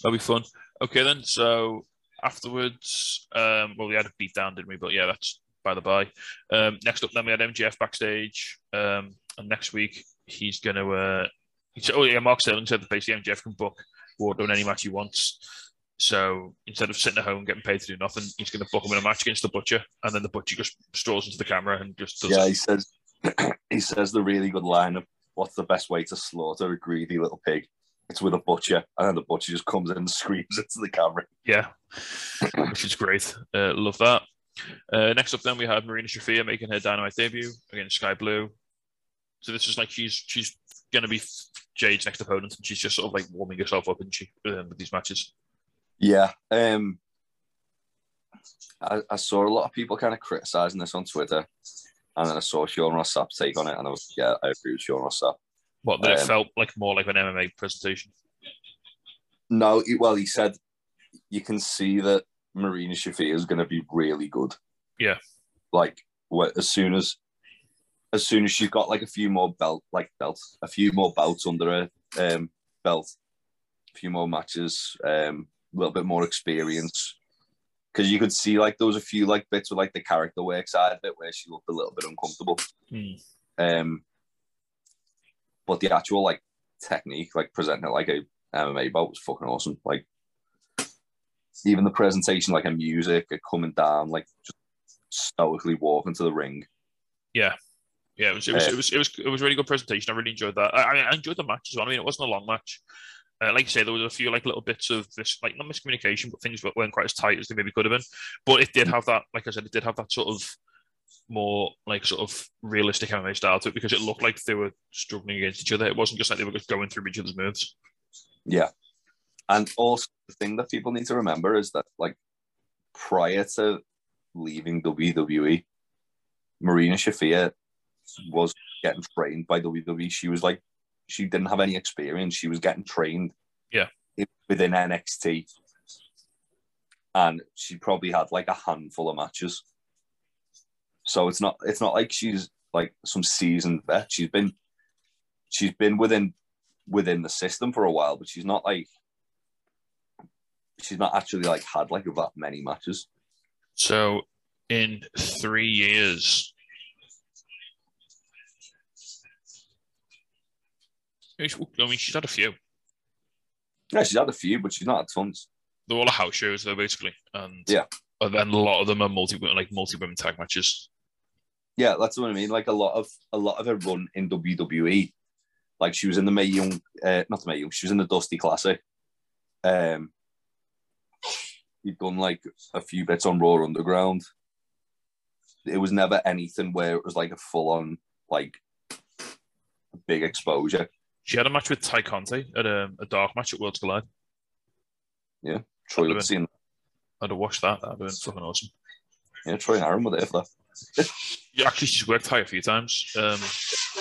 that'll be fun. Okay then. So afterwards, um, well, we had a beat down, didn't we? But yeah, that's by the by. Um, next up, then we had MJF backstage, um, and next week he's gonna. Uh, he's, oh yeah, Mark Sterling said that basically MJF can book Wardlow in any match he wants. So instead of sitting at home getting paid to do nothing, he's going to book him in a match against the Butcher, and then the Butcher just strolls into the camera and just does Yeah, it. he says he says the really good line of what's the best way to slaughter a greedy little pig? It's with a butcher, and then the butcher just comes in and screams into the camera. Yeah, which is great. Uh, love that. Uh, next up, then we had Marina Shafir making her Dynamite debut against Sky Blue. So this is like she's she's going to be Jade's next opponent, and she's just sort of like warming herself up, isn't she, um, with these matches? Yeah. Um, I, I saw a lot of people kind of criticizing this on Twitter, and then I saw Sean Ross Sapp's take on it, and I was, yeah, I agree with Sean Ross Sapp. What that it Um, felt like more like an MMA presentation. No, he, well, he said you can see that Marina Shafir is going to be really good. Yeah. Like as soon as, as soon as she's got like a few more belt, like belts, a few more belts under her um, belt, a few more matches, um, a little bit more experience. Because you could see like there was a few like bits with like the character work side of it where she looked a little bit uncomfortable. Hmm. Um, but the actual like technique, like presenting it like a MMA bout was fucking awesome. Like even the presentation, like a music, a coming down, like just stoically walking to the ring. Yeah. Yeah, it was it was, Uh, it was it was it was a really good presentation. I really enjoyed that. I I enjoyed the match as well. I mean, it wasn't a long match. Uh, like you say, there was a few like little bits of this, like not miscommunication, but things weren't quite as tight as they maybe could have been. But it did have that, like I said, it did have that sort of more like sort of realistic MMA style to it because it looked like they were struggling against each other. It wasn't just like they were just going through each other's moves. Yeah. And also the thing that people need to remember is that like prior to leaving WWE, Marina Shafir was getting trained by WWE. She was like she didn't have any experience. She was getting trained Yeah. within NXT. And she probably had like a handful of matches. So it's not it's not like she's like some seasoned vet. She's been she's been within within the system for a while, but she's not like she's not actually like had like that many matches. So in three years, I mean, she's had a few. Yeah, she's had a few, but she's not had tons. They're all house shows, though, basically, and Yeah. and then a lot of them are multi like multi women tag matches. Yeah, that's what I mean. Like a lot of a lot of her run in WWE, like she was in the Mae Young, uh, not the Mae Young, she was in the Dusty Classic. Um, you've done like a few bits on Raw Underground. It was never anything where it was like a full on like big exposure. She had a match with Tay Conti at a, a dark match at Worlds Collide. Yeah, Troy would seen, I'd have watched that. That'd have been fucking awesome. yeah, Troy and Aaron were there that. Yeah, actually, she's worked Tay a few times um,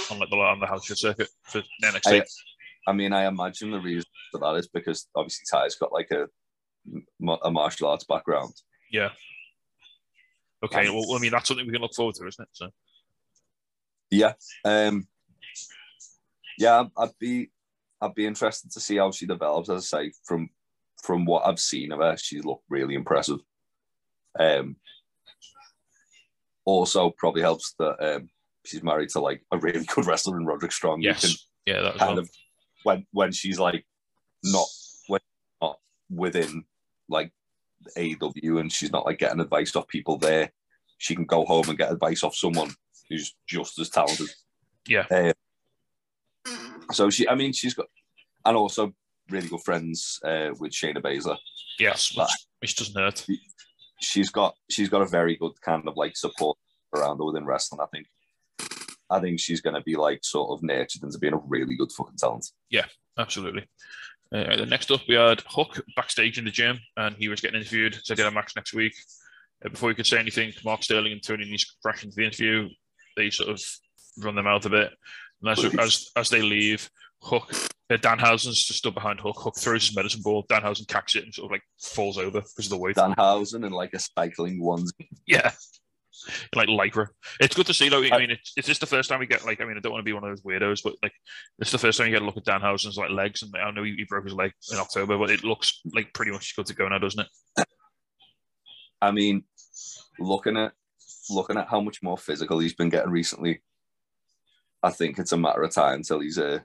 on like the on the house show circuit for NXT. I, I mean, I imagine the reason for that is because obviously Tay's got like a a martial arts background. yeah. Okay. Well, I mean, that's something we can look forward to, isn't it? So Yeah. Um, yeah, I'd be I'd be interested to see how she develops. As I say, from from what I've seen of her, she's looked really impressive. Um, also, probably helps that um, she's married to like a really good wrestler in Roderick Strong. yes, yeah, that kind well. of when when she's like not when not within like AEW and she's not like getting advice off people there, she can go home and get advice off someone who's just as talented. Yeah. Uh, so she, I mean, she's got, and also really good friends uh, with Shayna Baszler. yes, which, which doesn't hurt. She's got she's got a very good kind of like support around her within wrestling. I think. I think she's going to be like sort of nurtured into being a really good fucking talent. Yeah, absolutely. Uh, then next up, we had Hook backstage in the gym, and he was getting interviewed. So get a match next week. Uh, before he could say anything, Mark Sterling and Tony Nese crashed into the interview. They sort of run them out a bit. And as, as, as they leave, Hook, uh, Danhausen's just stood behind Hook. Hook throws his medicine ball. Danhausen catches it and sort of like falls over because of the weight. Danhausen and like a cycling onesie. Yeah. Like Lycra. It's good to see though. I mean, it's, it's just the first time we get like, I mean, I don't want to be one of those weirdos, but like, it's the first time you get a look at Danhausen's like legs. And I know he, he broke his leg in October, but it looks like pretty much good to go now, doesn't it? I mean, looking at looking at how much more physical he's been getting recently, I think it's a matter of time until he's uh,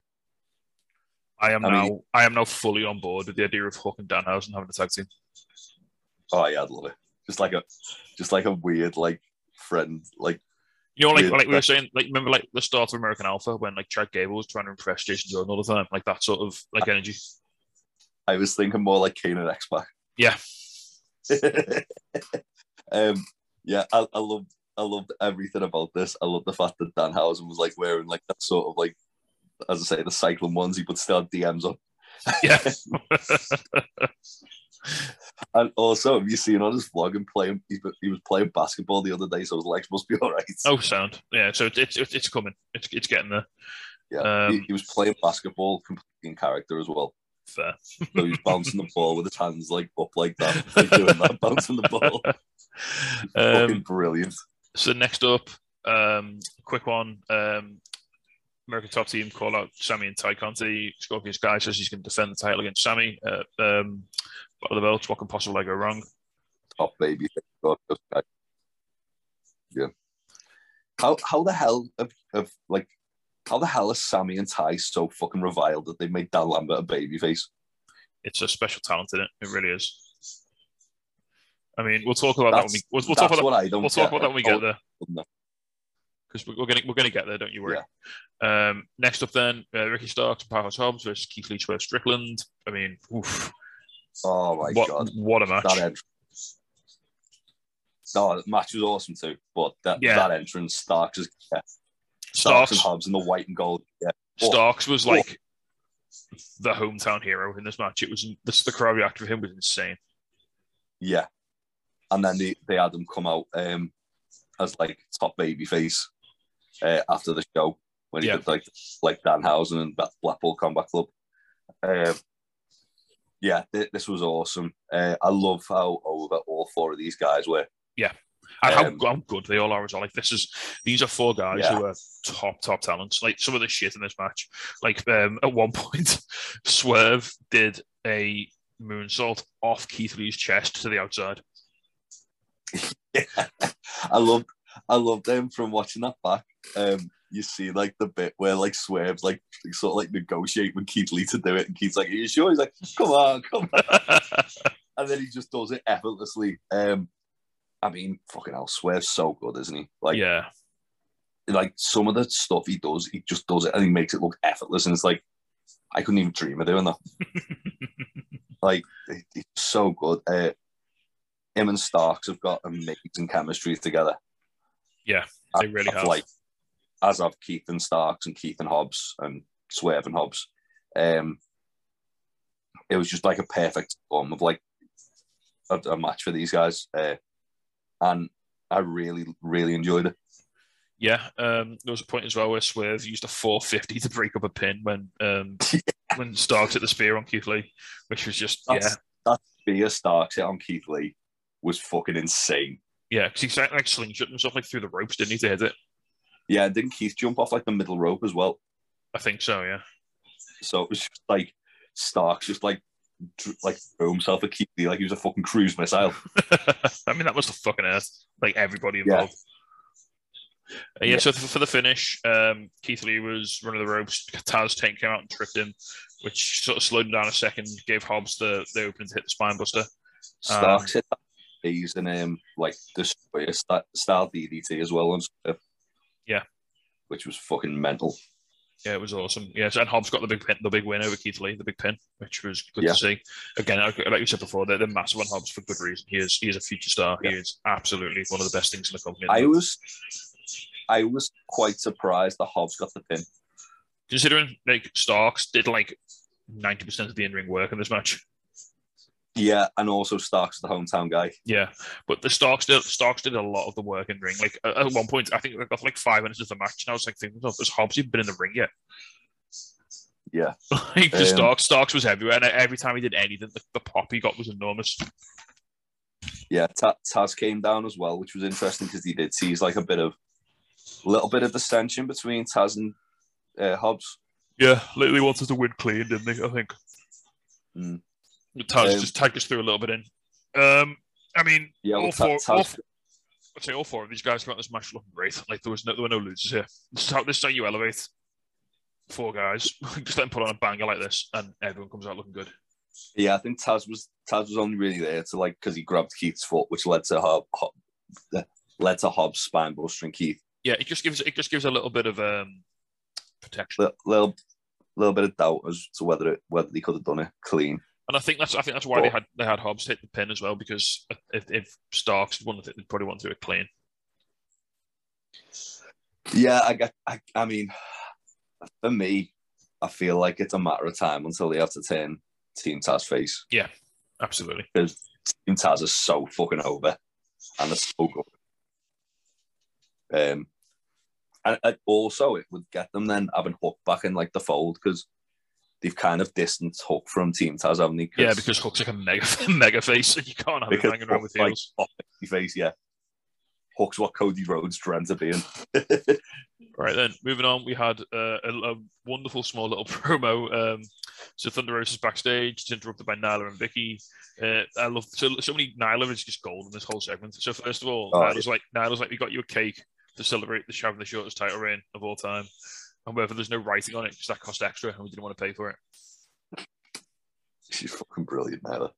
I am I now, mean- I am now fully on board with the idea of Hook and Danhausen having a tag team. oh yeah, I'd love it. Just like a just like a weird like friend like You know, like, like we were saying, like remember like the start of American Alpha when like Chad Gable was trying to impress Jason Jordan all the time, like that sort of like energy. I was thinking more like Kane and X Pac. Yeah. um yeah, I, I loved I loved everything about this. I loved the fact that Dan Danhausen was like wearing like that sort of like as I say, the cycling onesie, but still had DMs on. Yeah. And also, have you seen on his vlog and playing? He, he was playing basketball the other day, so his legs must be all right. oh, sound. Yeah. So it's it's it's coming. It's it's getting there. yeah, he, um, he was playing basketball completely in character as well. Fair. So he was bouncing the ball with his hands like up like that, like doing that, bouncing the ball. Fucking Um, brilliant. So next up, um, quick one. Um, American top team call out Sammy and Tay Conti. Scorpio Sky says he's going to defend the title against Sammy. Uh, um, of the Belts. What can possibly go wrong? Top baby. God, this guy. Yeah. How how the hell have, have like how the hell are Sammy and Tay so fucking reviled that they made Dan Lambert a babyface? It's a special talent in it. It really is. I mean, we'll talk about that when we we'll, we'll talk that's about that. what I don't We'll talk get. about that when we get Oh, there because we're, we're gonna we're gonna get there. Don't you worry. Um, next up, then uh, Ricky Starks and Powerhouse Hobbs versus Keith Lee Swerve Strickland. I mean, oof, Oh my what god, what a match! that entrance. No, the match was awesome too, but that Yeah. that entrance, Starks is yeah, Starks and Starks Hobbs in the white and gold. Yeah, Oh, Starks was Oh. like the hometown hero in this match. It was this the crowd reaction for him was insane. yeah. And then they, they had him come out um, as like top babyface uh, after the show when he Yeah. did like like Danhausen and Blackpool Combat Club. Um, yeah, th- this was awesome. Uh, I love how over all four of these guys were. Yeah, and how, Um, how good they all are as well. Like this is these are four guys Yeah. who are top top talents. Like some of the shit in this match. Like um, at one point, Swerve did a moonsault off Keith Lee's chest to the outside. I love I loved them from watching that back. Um, you see like the bit where like Swerve's like sort of like negotiate with Keith Lee to do it, and Keith's like, Are you sure? He's like, Come on, come on. And then he just does it effortlessly. Um, I mean, fucking hell, Swerve's so good, isn't he? Like, yeah, like some of the stuff he does, he just does it and he makes it look effortless. And it's like, I couldn't even dream of doing that. like, it- it's so good. Uh, him and Starks have got amazing chemistry together. Yeah, they really have. Like, as of Keith and Starks and Keith and Hobbs and Swerve and Hobbs. Um, it was just like a perfect form of like a, a match for these guys. Uh, and I really, really enjoyed it. yeah. Um, there was a point as well where Swerve used a 450 to break up a pin when um, when Starks hit the spear on Keith Lee, which was just yeah, That's, Beer Starks hit on Keith Lee was fucking insane. yeah. Because he like slingshot himself like through the ropes, didn't he, to hit it? Yeah, didn't Keith jump off like the middle rope as well? I think so. Yeah. So it was just like Starks just like dr- like threw himself at Keith like he was a fucking cruise missile. I mean, that must have fucking hurt. Like everybody Yeah. involved. Uh, yeah, Yeah. so for, the finish, um, Keith Lee was running the ropes. Taz Tank came out and tripped him, which sort of slowed him down a second, gave Hobbs the, the opening to hit the spine buster. Starks hit that he's in um like destroyer st- style DDT as well and stuff. Yeah. Which was fucking mental. Yeah, it was awesome. Yeah, so, and Hobbs got the big pin, the big win over Keith Lee, the big pin, which was good Yeah. to see. Again, like you said before, they're, they're massive on Hobbs for good reason. He is he is a future star. He is absolutely one of the best things in the company. I was I was quite surprised that Hobbs got the pin. Considering like Starks did like ninety percent of the in ring work in this match. Yeah, and also Starks the hometown guy. Yeah, but the Starks did Starks did a lot of the work in ring. Like at one point, I think they got like five minutes of the match, and I was like thinking, "Oh, has Hobbs even been in the ring yet?" Yeah. like the Um, Starks, Starks was everywhere, and every time he did anything, the, the pop he got was enormous. Yeah, Ta- Taz came down as well, which was interesting because he did tease like a bit of a little bit of dissension between Taz and uh, Hobbs. Yeah, literally wanted to win clean, didn't they? I think. Mm. Taz Um, just take us through a little bit in. Um, I mean, Yeah, all four, all, I'd say all four of these guys throughout this match looking great. Like there was no, there were no losers here. This is how this is how you elevate four guys. Just let them put on a banger like this, and everyone comes out looking good. yeah, I think Taz was Taz was only really there to like because he grabbed Keith's foot, which led to Hob, Hob, led to Hobbs spine bustering Keith. Yeah, it just gives it just gives a little bit of um protection, Little, little little bit of doubt as to whether it whether he could have done it clean. And I think that's I think that's why they had they had Hobbs hit the pin as well because if, if Starks won it, they'd probably want to do it clean. Yeah, I get. I, I mean, for me, I feel like it's a matter of time until they have to turn Team Taz face. Yeah, absolutely. because Team Taz is so fucking over and it's so good. Um, and, and also it would get them then having Hook back in like the fold because they've kind of distanced Hook from Team Taz, haven't they? Yeah, because Hook's like a mega mega face, and you can't have him hanging around with like heels. face, yeah. Hook's what Cody Rhodes dreamt of being. Right then, moving on, we had uh, a, a wonderful small little promo. Um, so Thunder Rosa is backstage, it's interrupted by Nyla and Vickie. Uh, I love so so many Nyla is just gold in this whole segment. So first of all, Oh, Nyla's like Nyla's like we got you a cake to celebrate the having the shortest title reign of all time. Whether there's no writing on it because that cost extra and we didn't want to pay for it. She's fucking brilliant, Nyla.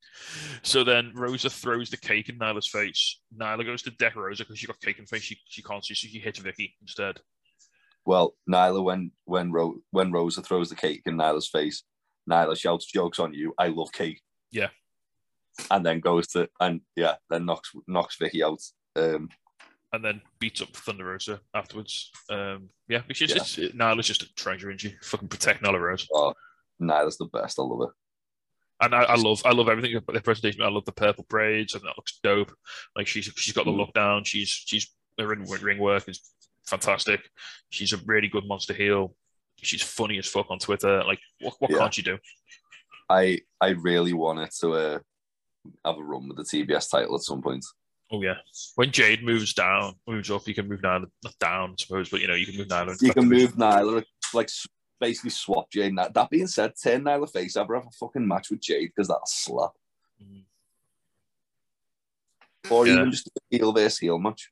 So then Rosa throws the cake in Nyla's face. Nyla goes to deck Rosa because she got cake in face. She, she can't see, so she hits Vickie instead. Well, Nyla, when when Ro- when Rosa throws the cake in Nyla's face, Nyla shouts jokes on you. I love cake. Yeah. And then goes to and yeah, then knocks knocks Vickie out. Um, And then beats up Thunder Rosa afterwards. Um, yeah, which is Yeah. just Nyla's just a treasure, isn't she? Fucking protect Nyla Rose. oh, Nyla's the best. I love her. And I, I love I love everything about the presentation. I love the purple braids and that looks dope. Like she's she's got the Mm. look down. She's she's her ring, ring work is fantastic. She's a really good monster heel. She's funny as fuck on Twitter. Like what what Yeah. can't she do? I I really wanted to uh, have a run with the TBS title at some point. Oh yeah. When Jade moves down, moves up, you can move Nyla not down, I suppose, but you know you can move Nyla. You can move Nyla, like basically swap Jade. That, that being said, turn Nyla face. Ever have a fucking match with Jade because that'll slap. Mm. Or Yeah. even just a heel versus heel match.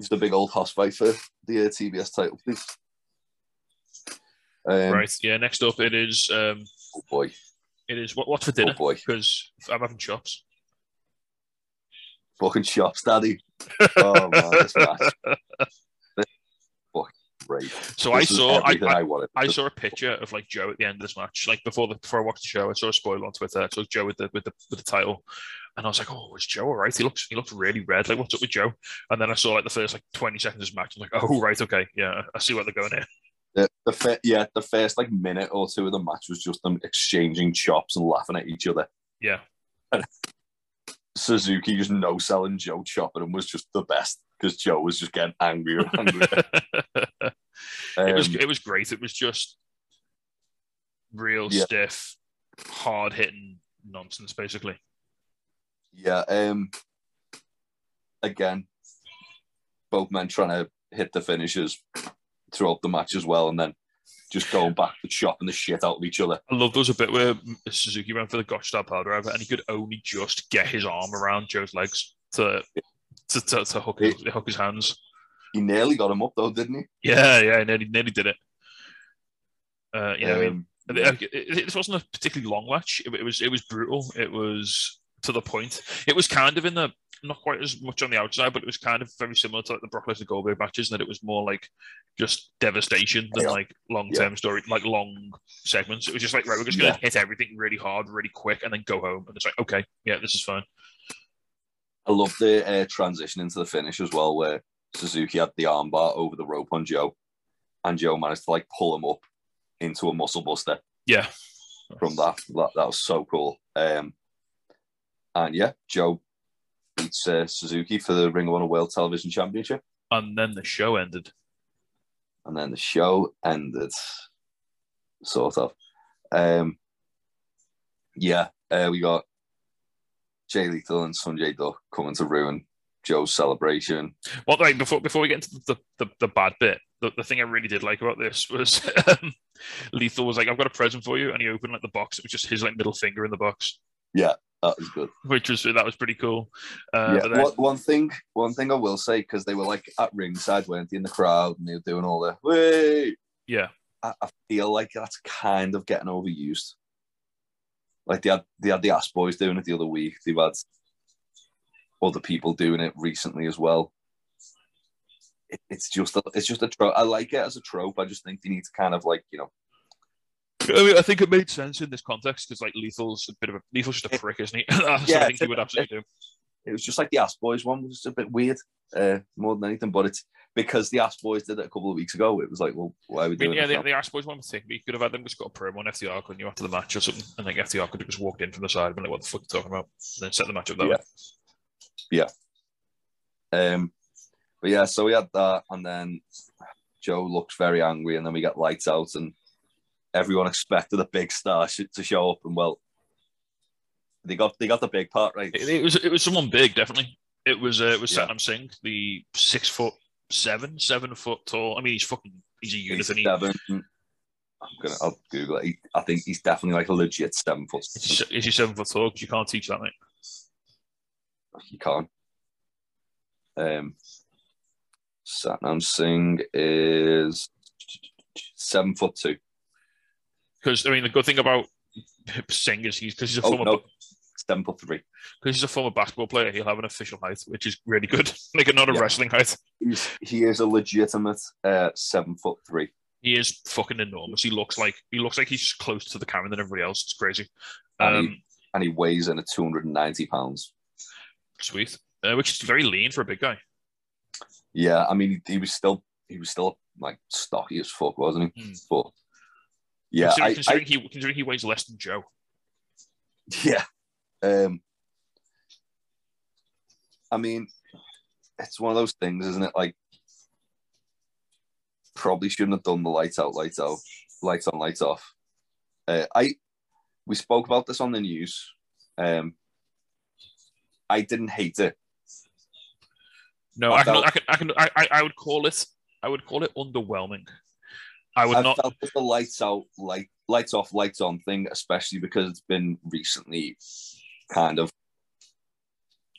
Just a big old house fight for the uh, TBS title, please. Um, Right. Yeah. Next up, it is um, Oh boy. it is what what's for dinner? Oh boy. Because I'm having chops. Fucking shops, daddy. Oh man, this match. This fucking great. So I This is saw I, I, I wanted. I saw a picture of like Joe at the end of this match. Like before the before I watched the show, I saw a spoiler on Twitter. I saw Joe with the with the with the title, and I was like, "Oh, is Joe all right? He looks he looks really red. Like, what's up with Joe?" And then I saw like the first like twenty seconds of the match. I'm like, "Oh, right, okay, yeah, I see what they're going here." The, the yeah, the first like minute or two of the match was just them exchanging chops and laughing at each other. Yeah, Suzuki just no selling Joe chopping him was just the best because Joe was just getting angrier and angrier. it was Um, it was great. It was just real Yeah. stiff, hard hitting nonsense, basically. yeah. Um. Again, both men trying to hit the finishes throughout the match as well, and then just going back to chopping the shit out of each other. I love there was a bit where Suzuki went for the Gotch style piledriver, and he could only just get his arm around Joe's legs to to, to, to hook, his, hook his hands. He nearly got him up though, didn't he? Yeah, yeah, nearly, nearly did it. Uh, yeah, mean, Um, I it, this wasn't a particularly long match. It, it was it was brutal. It was to the point. It was kind of in the not quite as much on the outside, but it was kind of very similar to like the Brock Lesnar Goldberg matches, in that it was more like just devastation than Yeah. like long term story, like long segments. It was just like right, we're just gonna hit everything really hard, really quick, and then go home. And it's like, okay, yeah, this is fine. I love the uh, transition into the finish as well, where Suzuki had the armbar over the rope on Joe, and Joe managed to like pull him up into a muscle buster Yeah, from that. That, that was so cool. Um, and yeah, Joe beats uh, Suzuki for the Ring of Honor World Television Championship, and then the show ended. and then the show ended, sort of. Um, yeah, uh, we got Jay Lethal and Sonjay Dutt coming to ruin Joe's celebration. Well, right before before we get into the the, the bad bit, the, the thing I really did like about this was um, Lethal was like, "I've got a present for you," and he opened like the box. It was just his like middle finger in the box, That was good. which was that was pretty cool. Uh, yeah, then, one, one thing, one thing I will say because they were like at ringside, weren't they, in the crowd, and they were doing all the wait. yeah, I, I feel like that's kind of getting overused. Like they had they had the Ass Boys doing it the other week. They've had other people doing it recently as well. It, it's just a, it's just a trope. I like it as a trope. I just think they need to kind of like you know I mean, I think it made sense in this context because like Lethal's a bit of a Lethal's just a prick, isn't he? Yeah, I think he would absolutely do. it was just like the Ass Boys one was a bit weird, uh, more than anything. But it's because the Ass Boys did it a couple of weeks ago. It was like, well, why are we I mean, doing yeah, the, the Ass Boys one but you could have had them just got a promo on FTR, couldn't you, after the match or something? And like FTR could have just walked in from the side and been like, what the fuck are you talking about? And then set the match up that Yeah. way. Um, but yeah, so we had that, and then Joe looks very angry, and then we get lights out, and everyone expected a big star to show up, and well, they got they got the big part right. It, it was it was someone big, definitely. It was uh, it was Yeah. Satnam Singh, the six foot seven, seven foot tall. I mean, he's fucking he's a unit. He's he, seven. I'm gonna. I'll Google it. He, I think he's definitely like a legit seven foot. is he, seven foot tall? 'Cause you can't teach that, mate. You can't. Um, Satnam Singh is seven foot two. Because I mean, the good thing about Pip Singh is he's because he's a Oh former no, seven foot three. because he's a former basketball player, he'll have an official height, which is really good. like not a Yeah. wrestling height. He's, he is a legitimate uh, seven foot three. He is fucking enormous. He looks like he looks like he's close to the camera than everybody else. It's crazy. And Um, he- and he weighs in at two hundred and ninety pounds. sweet. Uh, which is very lean for a big guy. Yeah, I mean he, he was still he was still like stocky as fuck, wasn't he? Mm. But yeah, considering, I, considering I he considering he weighs less than Joe. yeah. Um, I mean, it's one of those things, isn't it? Like, probably shouldn't have done the lights out, lights out, lights on, lights off. Uh, I we spoke about this on the news. Um, I didn't hate it. No, I can, I can, I can, I, I, I would call it, I would call it underwhelming. I would I not. felt the lights out, light, lights off, lights on thing, especially because it's been recently kind of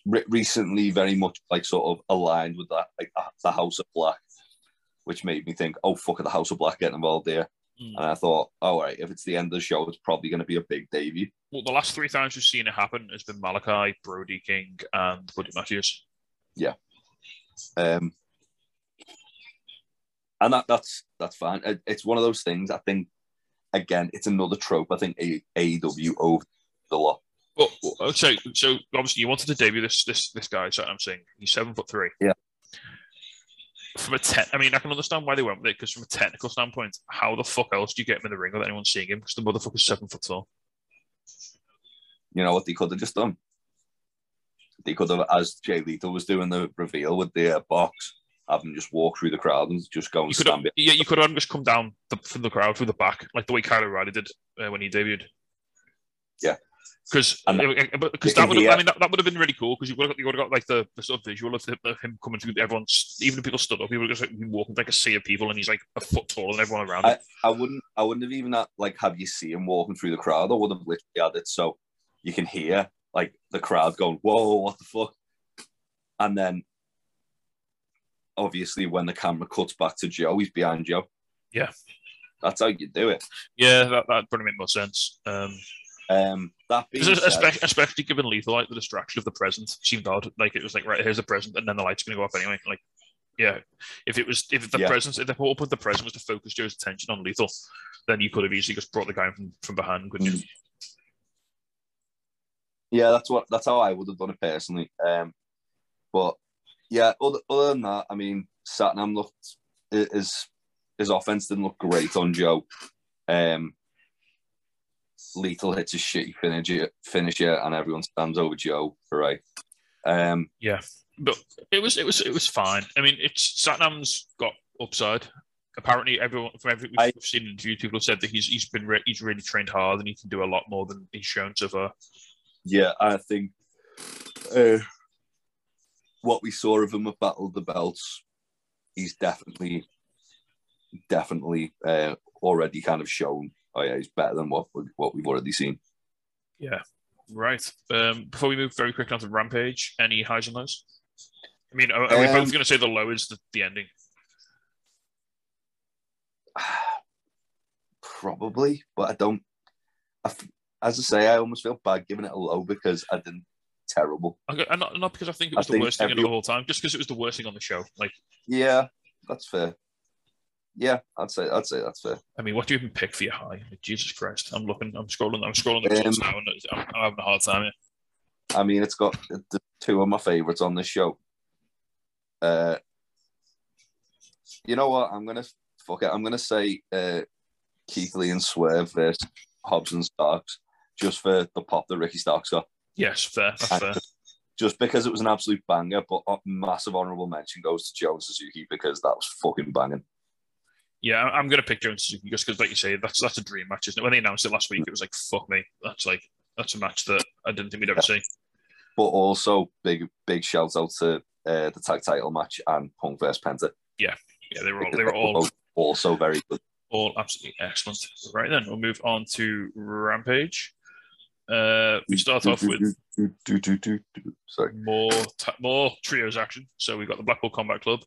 re- recently very much like sort of aligned with that, like the- House of Black, which made me think, oh fuck, the House of Black getting involved there. Mm. And I thought, all right, if it's the end of the show, it's probably going to be a big debut. Well, the last three times we've seen it happen has been Malachi, Brody King, and Buddy Matthews. Yeah. Um, and that that's that's fine. It- it's one of those things. I think again, it's another trope. I think A- AEW over the lot. Uh, so, so obviously you wanted to debut this this this guy. So I'm saying he's seven foot three. Yeah. From a te- I mean, I can understand why they went with it because from a technical standpoint, how the fuck else do you get him in the ring without anyone seeing him? Because the motherfucker's seven foot tall. You know what they could have just done? They could have, as Jay Lethal was doing the reveal with the uh, box, have him just walk through the crowd and just go and You could stand have, yeah, you could have just come down the, from the crowd through the back, like the way Kyle O'Reilly did uh, when he debuted. Yeah. Because uh, uh, because that would have, I mean that, that would have been really cool because you would have got, you would have got like the, the sort of visual of, him- of him coming through everyone's even if people stood up he would have just like, walking like a sea of people and he's like a foot taller than everyone around him. I wouldn't, I wouldn't have even had, like have you see him walking through the crowd. I would have literally had it so you can hear like the crowd going, "Whoa, what the fuck!" And then obviously when the camera cuts back to Joe, he's behind Joe. Yeah. that's how you do it. yeah, that that probably make more sense. Um, Um, that being said, especially, especially given lethal like the distraction of the present seemed odd. Like it was like right here's the present and then the light's going to go off anyway. Like yeah, if it was if the Yeah. presence if the whole point of the present was to focus Joe's attention on lethal, then you could have easily just brought the guy from from behind, couldn't you? Mm. Yeah, that's what that's how I would have done it personally. Um, but yeah, other, other than that, I mean, Satnam looked his his offense didn't look great on Joe. Um, Lethal hits a shitty finisher, finisher, and everyone stands over Joe. Right. Um, yeah, But it was it was it was fine. I mean, it's Satnam's got upside. Apparently, everyone from every we've, I- seen interviews, people have said that he's he's been re- he's really trained hard and he can do a lot more than he's shown so far. yeah, I think uh, what we saw of him at Battle of the Belts, he's definitely, definitely uh, already kind of shown. Oh yeah, he's better than what what we've already seen. Yeah, right. Um, before we move very quickly on to Rampage, any highs and lows? I mean, are, are we Um, both going to say the low is the, the ending? Probably, but I don't. I as I say, I almost feel bad giving it a low because I didn't terrible. Okay, and not, not because I think it I was the think worst thing of the whole time, just because it was the worst thing on the show. Like, Yeah, that's fair. Yeah, I'd say I'd say that's fair. I mean, what do you even pick for your high? Like, Jesus Christ, I'm looking, I'm scrolling, I'm scrolling the Um, now, and I'm, I'm having a hard time. Here. I mean, it's got the two of my favorites on this show. Uh, you know what? I'm gonna fuck it. I'm gonna say uh, Keith Lee and Swerve versus Hobbs and Starks, just for the pop that Ricky Starks got. Yes, fair, fair. Just because it was an absolute banger, but a massive honourable mention goes to Joe Suzuki because that was fucking banging. Yeah, I'm going to pick Jones Suzuki just because, like you say, that's that's a dream match, isn't it? When they announced it last week, it was like, fuck me, that's like that's a match that I didn't think we'd ever see. But also big big shout out to uh, the tag title match and Punk versus Penta. Yeah, yeah, they were all they were all also very good. all absolutely excellent. Right then, we'll move on to Rampage. Uh, we start off with. Sorry. more ta- more trios action. So we've got the Blackpool Combat Club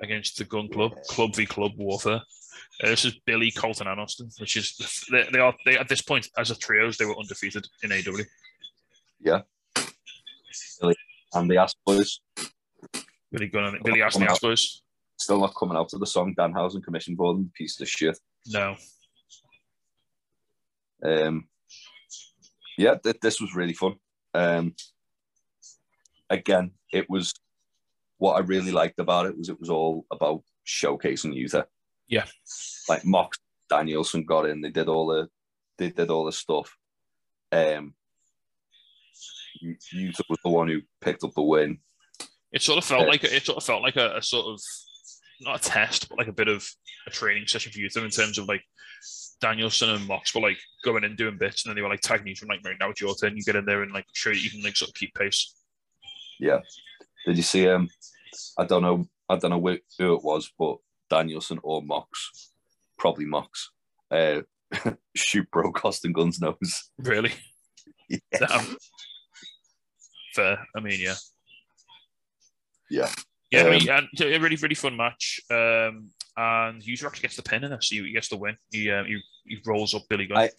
against the Gunn Club, Club v Club Warfare. Uh, this is Billy, Colton, and Austin, which is they, they are they at this point as a trios they were undefeated in AW. Yeah, Billy and the Ass Boys Billy Gunn and Billy Astley, I suppose. still not coming out to the song Danhausen Commission for them, piece of shit. No, Um, yeah, th- this was really fun. Um, again, it was what I really liked about it was it was all about showcasing Yuta. Yeah. like Mox Danielson got in. They did all the they did all the stuff. Um, Yuta was the one who picked up the win. it sort of felt Yeah. like it sort of felt like a, a sort of not a test, but like a bit of a training session for Yuta in terms of like Danielson and Mox were like going in doing bits, and then they were like tagging each one like, right now it's your turn. You get in there and like show you can like sort of keep pace. Yeah. Did you see um I don't know I don't know who who it was, but Danielson or Mox, probably Mox. Uh shoot broke Austin Gunn's nose. Really, Yeah. Damn. fair. I mean, yeah, Yeah. Yeah. I Um, mean, and a really really fun match. Um, and Yuta actually gets the pin in this. He, he gets the win. He um, he, he rolls up Billy Gunn. I-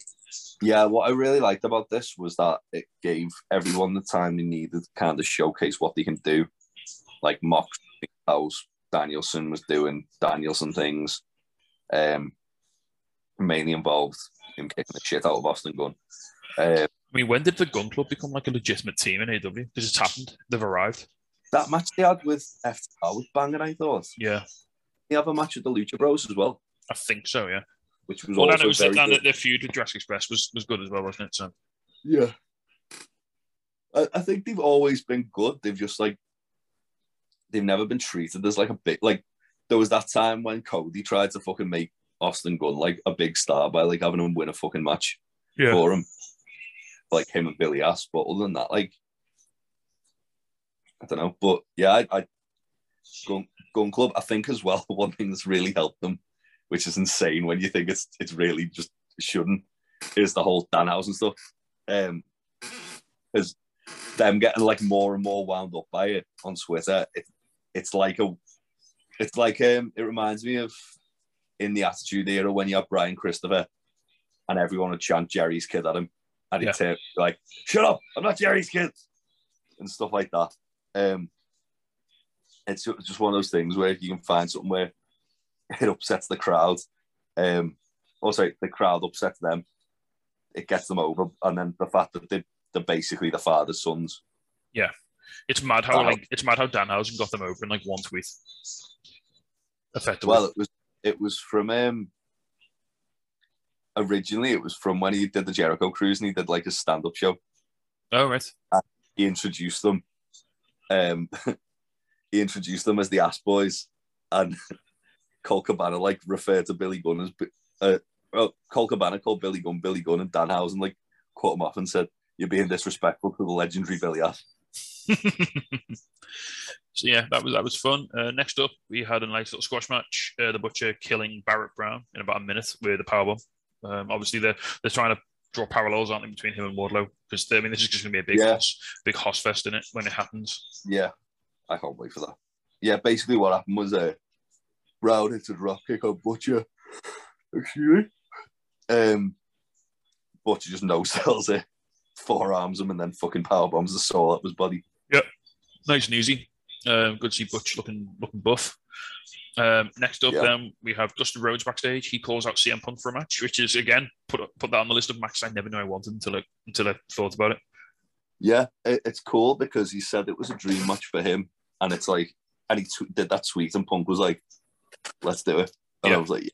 Yeah, what I really liked about this was that it gave everyone the time they needed to kind of showcase what they can do. Like Mox House, Danielson was doing Danielson things. Um mainly involved in kicking the shit out of Austin Gunn. Uh, I mean, when did the Gunn Club become like a legitimate team in AEW? This has happened. They've arrived. That match they had with FTR was banging, I thought. Yeah, They have a match with the Lucha Bros as well, I think so. Yeah. which was Well, also and it was very and good. the feud with Jurassic Express was, was good as well, wasn't it? So Yeah. I, I think they've always been good. They've just like they've never been treated as like a big like there was that time when Cody tried to fucking make Austin Gunn like a big star by like having him win a fucking match yeah, for him. Like him and Billy Ass. But other than that, like I don't know. But yeah, I, I Gunn, Gunn Club, I think as well, one thing that's really helped them, which is insane when you think it's it's really just shouldn't, is the whole Danhausen stuff. Um because them getting like more and more wound up by it on Twitter, it, it's like a it's like um it reminds me of in the Attitude Era when you have Brian Christopher and everyone would chant Jerry's kid at him and he'd Yeah. like, Shut up, I'm not Jerry's kid and stuff like that. Um it's just one of those things where you can find something where it upsets the crowd. Um also the crowd upsets them. It gets them over, and then the fact that they, they're basically the father's sons. Yeah, it's mad how like it's mad how Danhausen got them over in like one tweet. Effectively, Well, it was it was from um originally it was from when he did the Jericho cruise and he did like a stand-up show. oh right, He introduced them. Um he introduced them as the ass boys and Colt Cabana like referred to Billy Gunn as uh well, Colt Cabana called Billy Gunn Billy Gunn and Danhausen like cut him off and said, You're being disrespectful to the legendary Billy Ass. so yeah, that was that was fun. Uh, next up, we had a nice little squash match. Uh, the Butcher killing Barrett Brown in about a minute with a powerbomb. Um, obviously, they're they're trying to draw parallels, aren't they, between him and Wardlow? Because I mean, this is just going to be a big Yeah. hoss, big hoss fest in it when it happens. Yeah, I can't wait for that. Yeah, basically what happened was uh, Brown hit a drop kick on Butcher. Excuse me. Um, Butcher just no sells it, forearms him, and then fucking power bombs the soul up his body. Yep, nice and easy. Um, good to see Butch looking looking buff. Um, next up, Yeah. then we have Dustin Rhodes backstage. He calls out CM Punk for a match, which is again put put that on the list of matches I never knew I wanted until I until I thought about it. Yeah, it, it's cool because he said it was a dream match for him, and it's like, and he tw- did that tweet, and Punk was like, "Let's do it," and Yeah. I was like, yeah,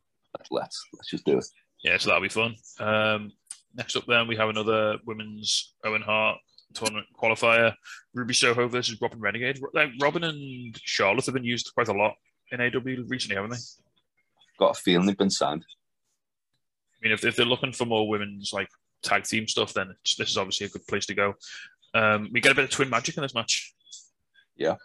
"Let's let's just do it." Yeah, so that'll be fun. Um, next up, then we have another women's Owen Hart tournament qualifier: Ruby Soho versus Robyn Renegade. Like Robyn and Charlotte have been used quite a lot in AEW recently, haven't they? Got a feeling they've been signed. I mean, if, if they're looking for more women's like tag team stuff, then it's, this is obviously a good place to go. Um, we get a bit of twin magic in this match. Yeah.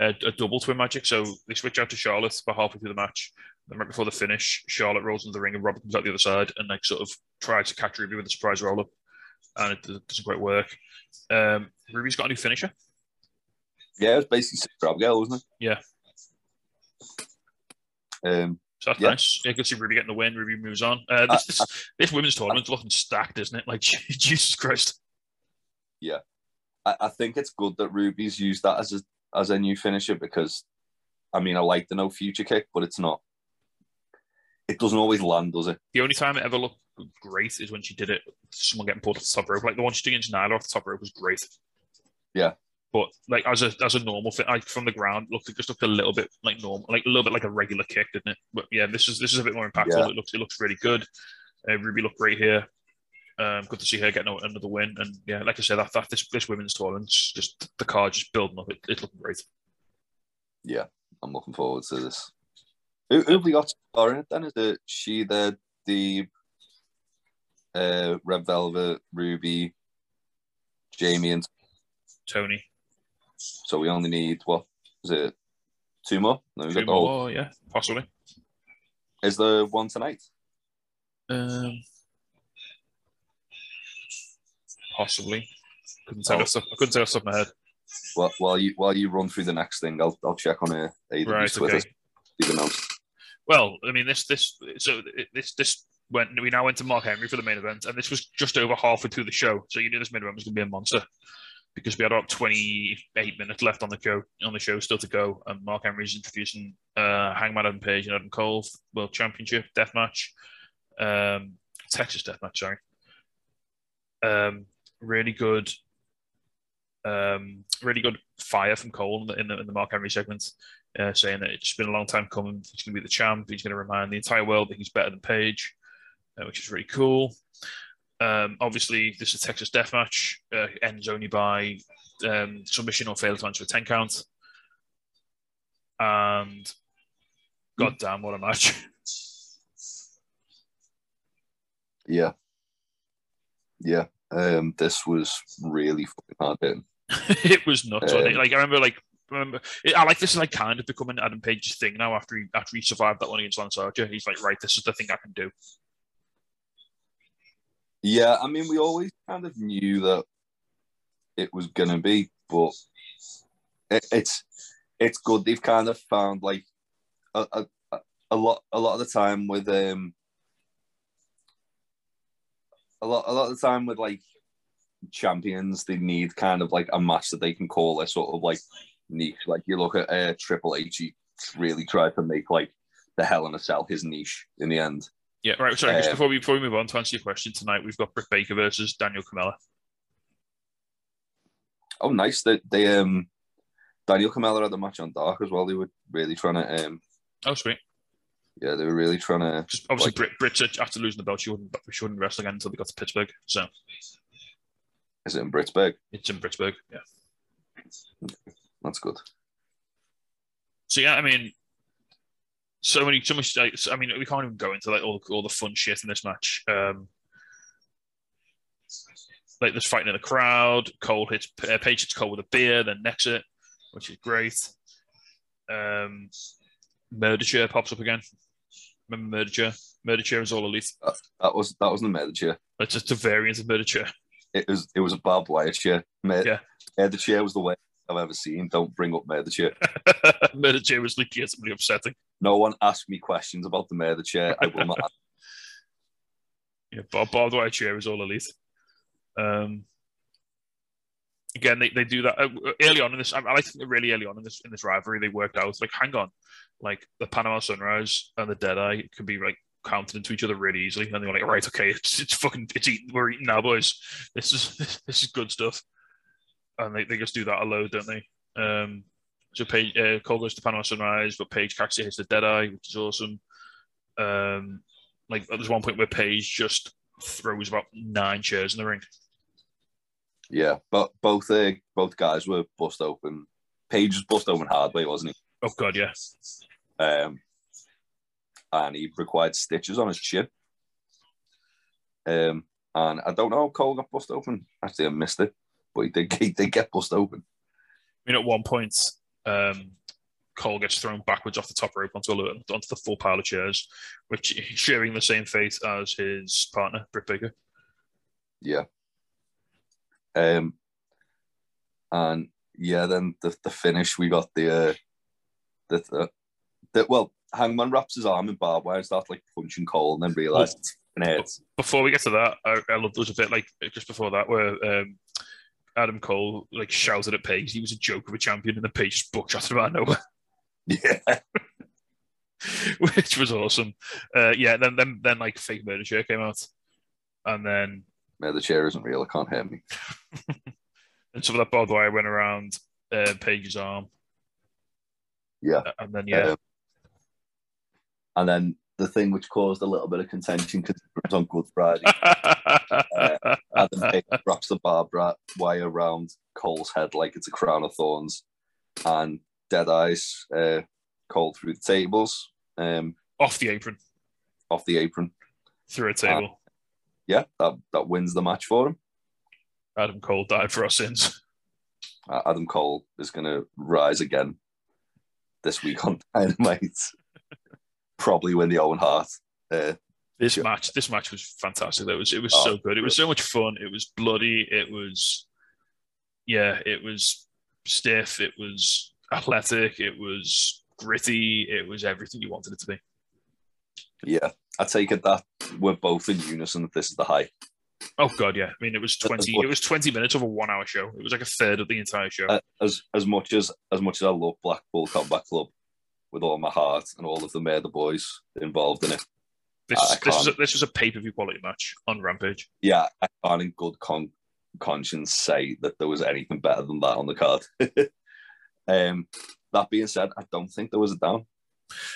A, a double twin magic. So they switch out to Charlotte about halfway through the match. Then right before the finish, Charlotte rolls into the ring and Robert comes out the other side and like sort of tries to catch Ruby with a surprise roll up. and it doesn't quite work. Um, Ruby's got a new finisher. Yeah, it's basically Six Grab Girl, wasn't it? Yeah. Um, So that's Yeah. nice. Yeah, good to see Ruby getting the win. Ruby moves on. Uh, this, this, this women's tournament's looking stacked, isn't it? Like Jesus Christ. I, I think it's good that Ruby's used that as a as a new finisher because, I mean, I like the no future kick, but it's not. It doesn't always land, does it? The only time it ever looked great is when she did it. Someone getting pulled off the top rope, like the one she did against Nyla off the top rope was great. Yeah. But like as a as a normal thing, like from the ground, looked it just looked a little bit like normal, like a little bit like a regular kick, didn't it? But yeah, this is this is a bit more impactful. Yeah. It looks it looks really good. Uh, Ruby looked great here. Um, good to see her getting another win, and yeah, like I said, that, that this this women's tournament's just the card just building up. It, it's looking great. Yeah, I'm looking forward to this. Who, who have we got in it then? Is it she, the the uh, Red Velvet, Ruby, Jamie, and Toni, so we only need what is it? Two more. Then we two got the whole- more, yeah, possibly. Is there one tonight? Um, possibly. Couldn't tell Oh. off I couldn't tell off the top of my head. Well, while you while you run through the next thing, I'll I'll check on uh, AEW's Right, Twitter. okay. Announced. Well, I mean, this this so this this went. We now went to Mark Henry for the main event, and this was just over halfway through the show. So you knew this main event was going to be a monster because we had about twenty eight minutes left on the show on the show still to go, and Mark Henry's introducing uh, Hangman Adam Page and Adam Cole World Championship death match, um, Texas death match. Sorry, um, really good. Um, really good fire from Cole in the, in the, in the Mark Henry segment uh, saying that it's been a long time coming. He's going to be the champ. He's going to remind the entire world that he's better than Page, uh, which is really cool. Um, obviously, this is a Texas death match. Uh, ends only by um, submission or fail to answer a 10 count. And god damn, what a match. Yeah. Yeah. Um, this was really fucking hard hitting. it was nuts. wasn't it? Um, Like, I remember, like, remember, I like this is like kind of becoming Adam Page's thing now after he after he survived that one against Lance Archer. He's like, right, this is the thing I can do. Yeah, I mean, we always kind of knew that it was gonna be, but it, it's it's good. They've kind of found like a, a, a- lot a lot of the time with um a lot a lot of the time with like champions, they need kind of like a match that they can call a sort of like niche. Like you look at uh, Triple H, he really tried to make like the Hell in a Cell his niche in the end. Yeah, right. Sorry, just Um, before we before we move on to answer your question tonight, we've got Britt Baker versus Danielle Kamela. Oh, nice. They, they um, Danielle Kamela had the match on Dark as well. They were really trying to um, Oh, sweet. yeah, they were really trying to. Just obviously, Like- Britt, Britt after losing the belt, she wouldn't she wouldn't wrestle again until they got to Pittsburgh. So Is it in Pittsburgh? it's in Pittsburgh. Yeah. That's good. So yeah, I mean, so many, so much. Like, I mean, we can't even go into like all the all the fun shit in this match. Um, like there's fighting in the crowd. Cole hits uh, Page hits Cole with a beer, then necks it, which is great. Um, Murder Chair pops up again. Remember Murder Chair? Murder Chair is all elite. That was that wasn't a murder chair. It's just a variant of Murder Chair. It was it was a barbed wire chair. Mur- Yeah. Murder chair was the way I've ever seen. Don't bring up murder chair. Murder Chair was legitimately upsetting. No one asked me questions about the murder chair. I will not. Yeah, Bob Barbed Wire Chair is all elite. Um, again, they, they do that uh, early on in this. I, I think really early on in this in this rivalry, they worked out like, hang on, like the Panama Sunrise and the Deadeye can be like counted into each other really easily, and they were like, right, okay, it's it's fucking it's eating, we're eating now, boys. This is this is good stuff, and they, they just do that a load, don't they? Um, so Page, uh, Cole goes to Panama Sunrise, but Page actually hits the dead eye, which is awesome. Um, like there's one point where Page just throws about nine chairs in the ring. Yeah, but both uh, both guys were bust open. Page was bust open hard way, wasn't he? Oh god, yeah. he? Um, and he required stitches on his chin. Um, and I don't know how Cole got bust open. Actually, I missed it, but he did, he did get bust open. I mean, at one point, um, Cole gets thrown backwards off the top rope onto, a, onto the full pile of chairs, which sharing the same fate as his partner, Britt Baker. Yeah. Um, and yeah, then the, the finish we got the uh, the, the, the well, Hangman wraps his arm in barbed wire and starts like punching Cole, and then realized it's an. Before we get to that, I, I love there's a bit like just before that where um, Adam Cole like shouted at Page he was a joke of a champion, and the Page just buckshot him out of nowhere, Yeah, which was awesome. Uh, yeah, then then then like fake murder shirt came out, and then the chair isn't real. It can't hear me. and some of that barbed wire went around uh, Page's arm, Yeah. Uh, and then yeah, Um, and then the thing which caused a little bit of contention because it was on Good Friday. Adam Page wraps the barbed wire around Cole's head like it's a crown of thorns, and Dead Eyes uh, Cole through the tables, um, off the apron off the apron. through a table. Yeah, that, that wins the match for him. Adam Cole died for our sins. Uh, Adam Cole is going to rise again this week on Dynamite. Probably win the Owen Hart. Uh, This Yeah. match, this match was fantastic. It was, it was Oh, so good. It was so much fun. It was bloody. It was, yeah, it was stiff. It was athletic. It was gritty. It was everything you wanted it to be. yeah, I take it that we're both in unison that this is the high. Oh god, yeah. I mean, it was twenty. It was twenty minutes of a one-hour show. It was like a third of the entire show. Uh, as as much as as much as I love Blackpool Combat Club with all my heart and all of the murder boys involved in it, this, this was a, this was a pay-per-view quality match on Rampage. yeah, I can't in good con- conscience say that there was anything better than that on the card. um, that being said, I don't think there was a down.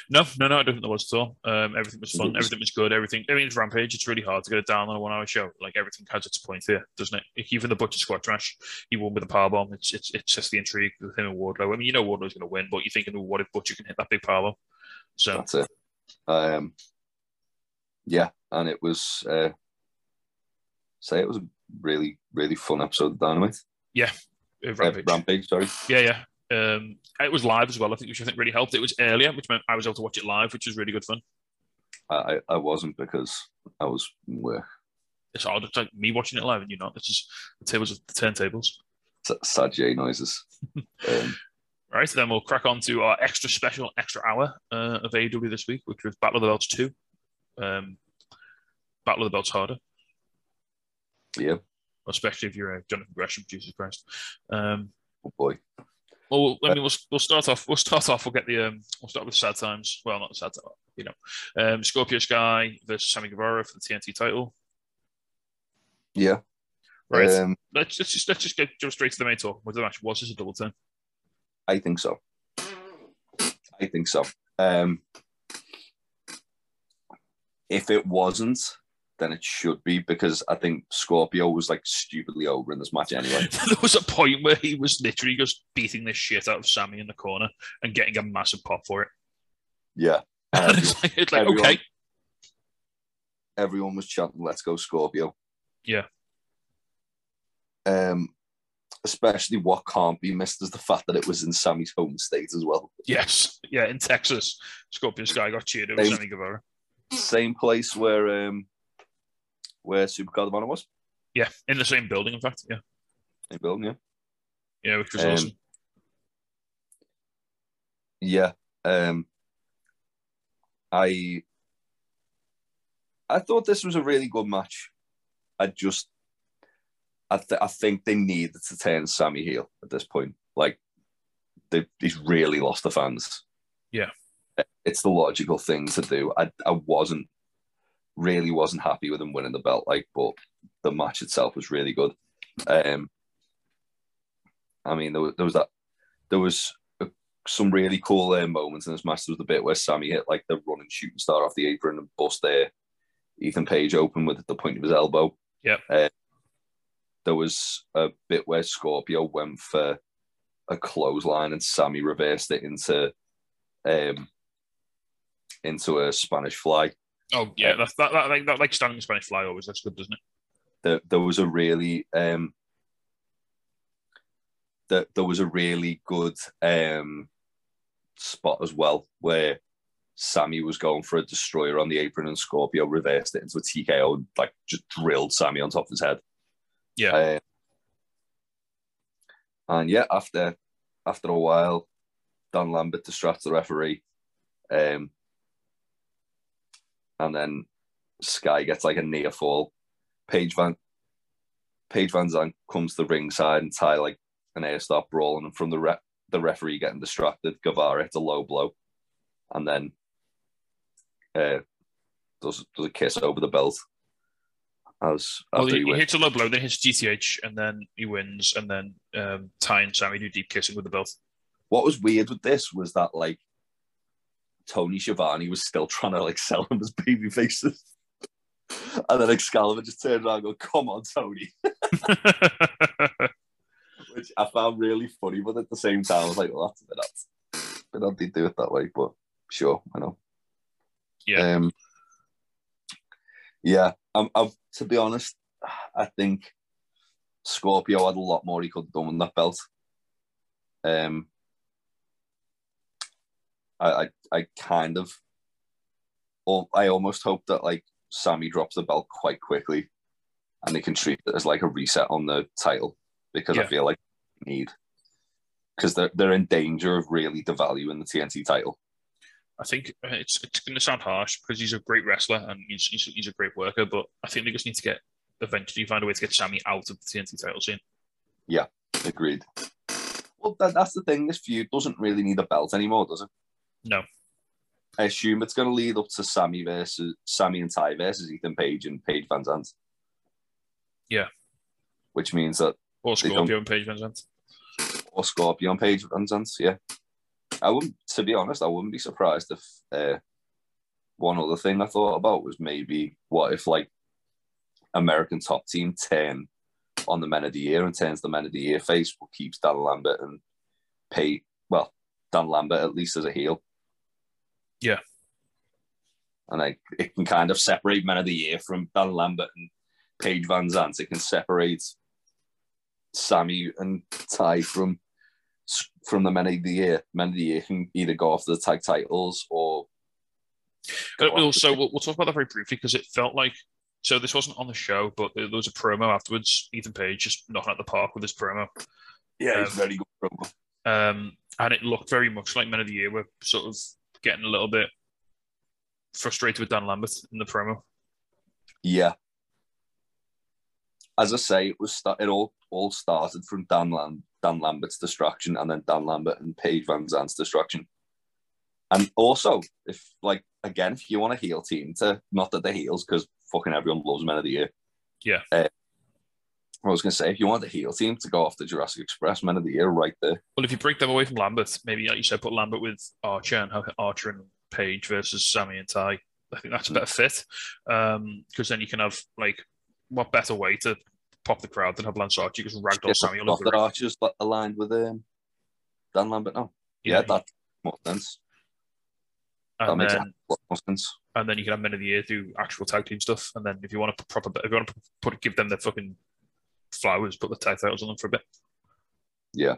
No, no, no, I don't think there was at all. Um, everything was fun. Was- Everything was good. Everything. I mean, it's Rampage. It's really hard to get it down on a one-hour show. Like everything has its point here, doesn't it? Even the Butcher Squad trash, he won with a powerbomb. It's it's it's just the intrigue with him and Wardlow. I mean, you know Wardlow's going to win, but you're thinking, well, what if Butcher can hit that big powerbomb? So That's it. Um, yeah, and it was uh, say it was a really really fun episode of Dynamite. uh, Uh, Rampage. Rampage, sorry. Yeah, yeah. Um, it was live as well. I think, which I think really helped. It was earlier, which meant I was able to watch it live, which was really good fun. I, I wasn't because I was work. It's hard. It's like me watching it live and you're not. This is the tables of the turntables. Sad J noises. um, Right, then we'll crack on to our extra special extra hour uh, of AEW this week, which was Battle of the Belts 2. Um, Battle of the Belts harder, yeah, especially if you're a Jonathan Gresham, Jesus Christ. Um, oh boy. well, I mean, we'll, we'll start off. We'll start off. We'll get the. Um, we'll start with sad times. Well, not sad time, you know. Um, Scorpio Sky versus Sammy Guevara for the TNT title. Yeah. Right. Um, let's, let's just let's just get jump straight to the main talk. Was the match was this a double turn? I think so. I think so. Um, if it wasn't, then it should be because I think Scorpio was like stupidly over in this match anyway. there was a point where he was literally just beating the shit out of Sammy in the corner and getting a massive pop for it. Yeah. And it's like, it's like everyone- okay, everyone was chanting "Let's go Scorpio." Yeah. Um, especially what can't be missed is the fact that it was in Sammy's home state as well. yes, yeah, in Texas, Scorpio Sky got cheered over They- Sammy Guevara. Same place where um where Supercard of Honor was. Yeah, in the same building, in fact. Yeah, Same building, yeah. yeah, which was Um, awesome. Yeah. Um I I thought this was a really good match. I just I th- I think they needed to turn Sammy heel at this point. Like they, he's really lost the fans. Yeah. It's the logical thing to do. I I wasn't really wasn't happy with him winning the belt, like, but the match itself was really good. Um I mean there was, there was that there was some really cool uh, moments in this match. There was the bit where Sammy hit like the running shooting star off the apron and bust there. Ethan Page open with the point of his elbow. Yeah. Uh, there was a bit where Scorpio went for a clothesline and Sammy reversed it into um into a Spanish fly. Oh yeah, that, that, that, like, that like standing Spanish fly always that's good, doesn't it? There, there was a really um there, there was a really good um spot as well where Sammy was going for a destroyer on the apron and Scorpio reversed it into a TKO and like just drilled Sammy on top of his head. Yeah. Uh, And yeah, after after a while, Dan Lambert distracts the referee. Um, and then Sky gets like a near fall. Paige Van Paige VanZant comes to the ringside and tie like an air stop brawl, and from the the referee getting distracted, Guevara hits a low blow, and then uh, does does a kiss over the belt. As Well, he he hits a low blow, then hits GTH, and then he wins, and then um, Tay and Sammy do deep kissing with the belt. What was weird with this was that like Tony Schiavone was still trying to like sell him as baby faces. And then Excalibur just turned around and go, come on, Tony. Which I found really funny, but at the same time, I was like, well, that's a bit odd. But odd they do it that way, but sure, I know. yeah, Um, yeah, I'm, I'm, to be honest, I think Scorpio had a lot more he could have done with that belt. Um, I, I, I kind of, or I almost hope that like Sammy drops the belt quite quickly, and they can treat it as like a reset on the title because I feel like they need because they're they're in danger of really devaluing the TNT title. I think uh, it's it's going to sound harsh because he's a great wrestler and he's, he's he's a great worker, but I think they just need to get eventually find a way to get Sammy out of the TNT title scene. Yeah, agreed. Well, that, that's the thing. This feud doesn't really need a belt anymore, does it? No. I assume it's going to lead up to Sammy versus Sammy and Tay versus Ethan Page and Paige VanZant. Yeah. Which means that Or Scorpio and Paige VanZant. or Scorpio and Paige VanZant. Yeah. I wouldn't, to be honest, I wouldn't be surprised if uh, one other thing I thought about was maybe what if like American Top Team turn on the Men of the Year and turns the Men of the Year face, but keeps Dan Lambert and pay well Dan Lambert at least as a heel. Yeah. And like it can kind of separate Men of the Year from Dan Lambert and Paige VanZant. It can separate Sammy and Tay from from the Men of the Year. Men of the Year can either go after the tag titles or after also, we'll, we'll talk about that very briefly because it felt like so. This wasn't on the show, but there, was a promo afterwards. Ethan Page just knocking out the park with his promo, yeah, um, very good. promo. um, and it looked very much like Men of the Year were sort of getting a little bit frustrated with Dan Lambert in the promo. Yeah. As I say, it was it all all started from Dan Lam- Dan Lambert's distraction, and then Dan Lambert and Paige VanZant's distraction. And also, if like again, if you want a heel team to not that they're heels because fucking everyone loves Men of the Year. Yeah. Uh, I was gonna say, if you want a heel team to go off the Jurassic Express Men of the Year, right there. Well, if you break them away from Lambert, maybe like you said, put Lambert with Archer and Archer and Page versus Sammy and Tay. I think that's a better fit because then you can have like what better way to pop the crowd than have Lance Archer just ragdoll Sammy all over the that. Archer's li- aligned with um, Dan Lambert now. Yeah, that makes more sense. That and makes then more sense. and then you can have men of the year do actual tag team stuff, and then if you want to proper, if you want to put give them the fucking flowers, put the titles on them for a bit. Yeah.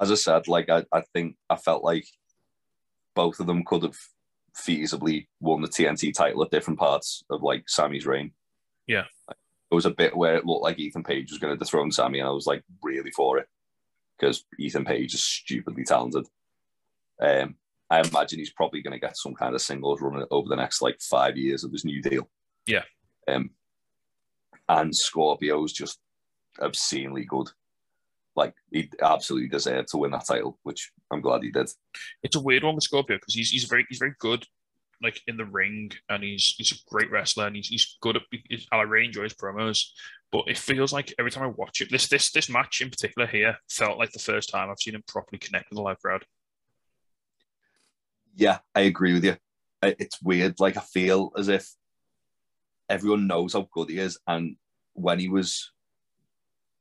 As I said, like I, I think I felt like both of them could have feasibly won the TNT title at different parts of like Sammy's reign. Yeah. it was a bit where it looked like Ethan Page was going to dethrone Sammy, and I was like really for it because Ethan Page is stupidly talented. Um, I imagine he's probably going to get some kind of singles run over the next like five years of his new deal. Yeah. Um, and Scorpio Scorpio's just obscenely good. Like he absolutely deserved to win that title, which I'm glad he did. It's a weird one with Scorpio because he's he's very he's very good, like in the ring, and he's he's a great wrestler, and he's he's good at. He's, I really enjoy his promos, but it feels like every time I watch it, this this this match in particular here felt like the first time I've seen him properly connect with the live crowd. Yeah, I agree with you. It's weird. Like I feel as if everyone knows how good he is, and when he was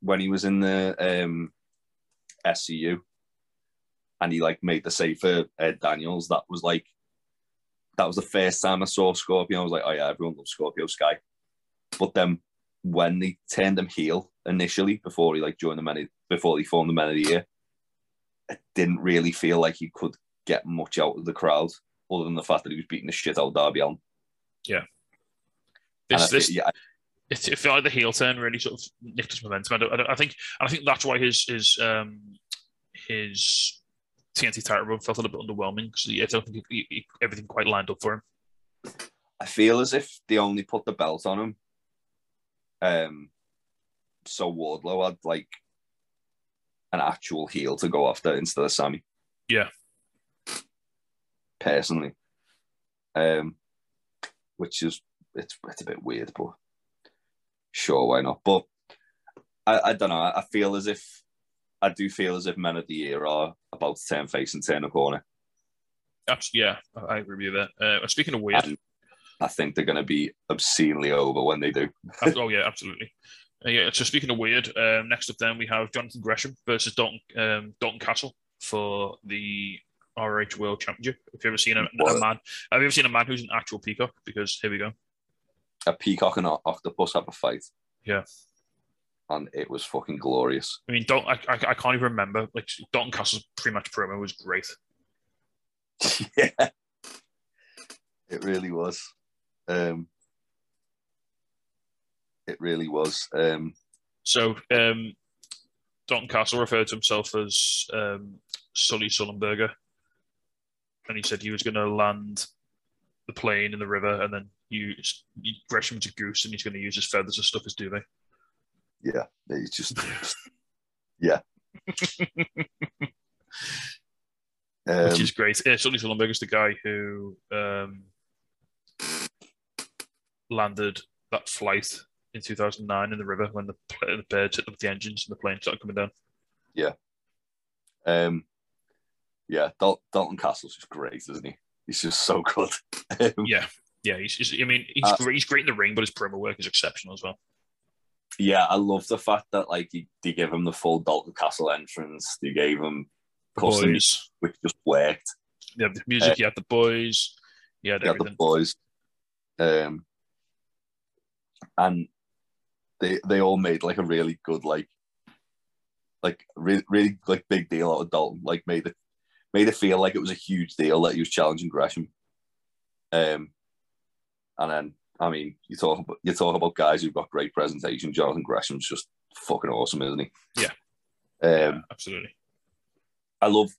when he was in the um, SCU, and he like made the save for Ed Daniels, that was like that was the first time I saw Scorpio. I was like, oh yeah, everyone loves Scorpio Sky. But then when they turned him heel initially, before he like joined the men, before he formed the Men of the Year, it didn't really feel like he could get much out of the crowd, other than the fact that he was beating the shit out of Darby Allin. And This feel- yeah, it, it felt like the heel turn really sort of nicked his momentum. I, don't, I, don't, I think I think that's why his his um his TNT title run felt a little bit underwhelming because I don't think he, he, everything quite lined up for him. I feel as if they only put the belt on him. Um, so Wardlow had like an actual heel to go after instead of Sammy. Yeah. Personally, um, which is it's it's a bit weird, but sure, why not? But I, I don't know. I feel as if I do feel as if Men of the Year are about to turn face and turn a corner. Actually, Yeah, I agree with that. Uh, speaking of weird, And I think they're going to be obscenely over when they do. oh yeah, absolutely. Uh, yeah. So speaking of weird, um, next up then we have Jonathan Gresham versus Dalton um, Dalton Castle for the ROH World Championship. Have you ever seen a, a man? Have you ever seen a man who's an actual peacock? Because here we go. A peacock and an octopus have a fight. Yeah. And it was fucking glorious. I mean, don't I, I, I can't even remember. Like Dalton Castle's pretty much promo was great. yeah. It really was. Um, it really was. Um, So um, Dalton Castle referred to himself as um, Sully Sullenberger, and he said he was going to land the plane in the river and then use Gresham's a goose, and he's going to use his feathers as stuff as duvet. yeah, it's just, yeah. Um, which is great. Yeah, Sully Sullenberger is the guy who um, landed that flight in 2009 in the river when the, the birds hit up the engines and the plane started coming down. Yeah. Um, yeah, Dal- Dalton Castle's just great, isn't he? He's just so good. Um, Yeah, yeah. He's, he's I mean, he's Uh, great. He's great in the ring, but his promo work is exceptional as well. yeah, I love the fact that like he, they gave him the full Dalton Castle entrance. They gave him custom, Boys, which just worked. yeah, the music. Uh, he had the boys. He had They had the boys, um, and they they all made like a really good like like really really like big deal out of Dalton. Like made it made it feel like it was a huge deal that he was challenging Gresham. Um, and then I mean, you talk about you talk about guys who've got great presentation. Jonathan Gresham's just fucking awesome, isn't he? Yeah. Um, Yeah, absolutely. I love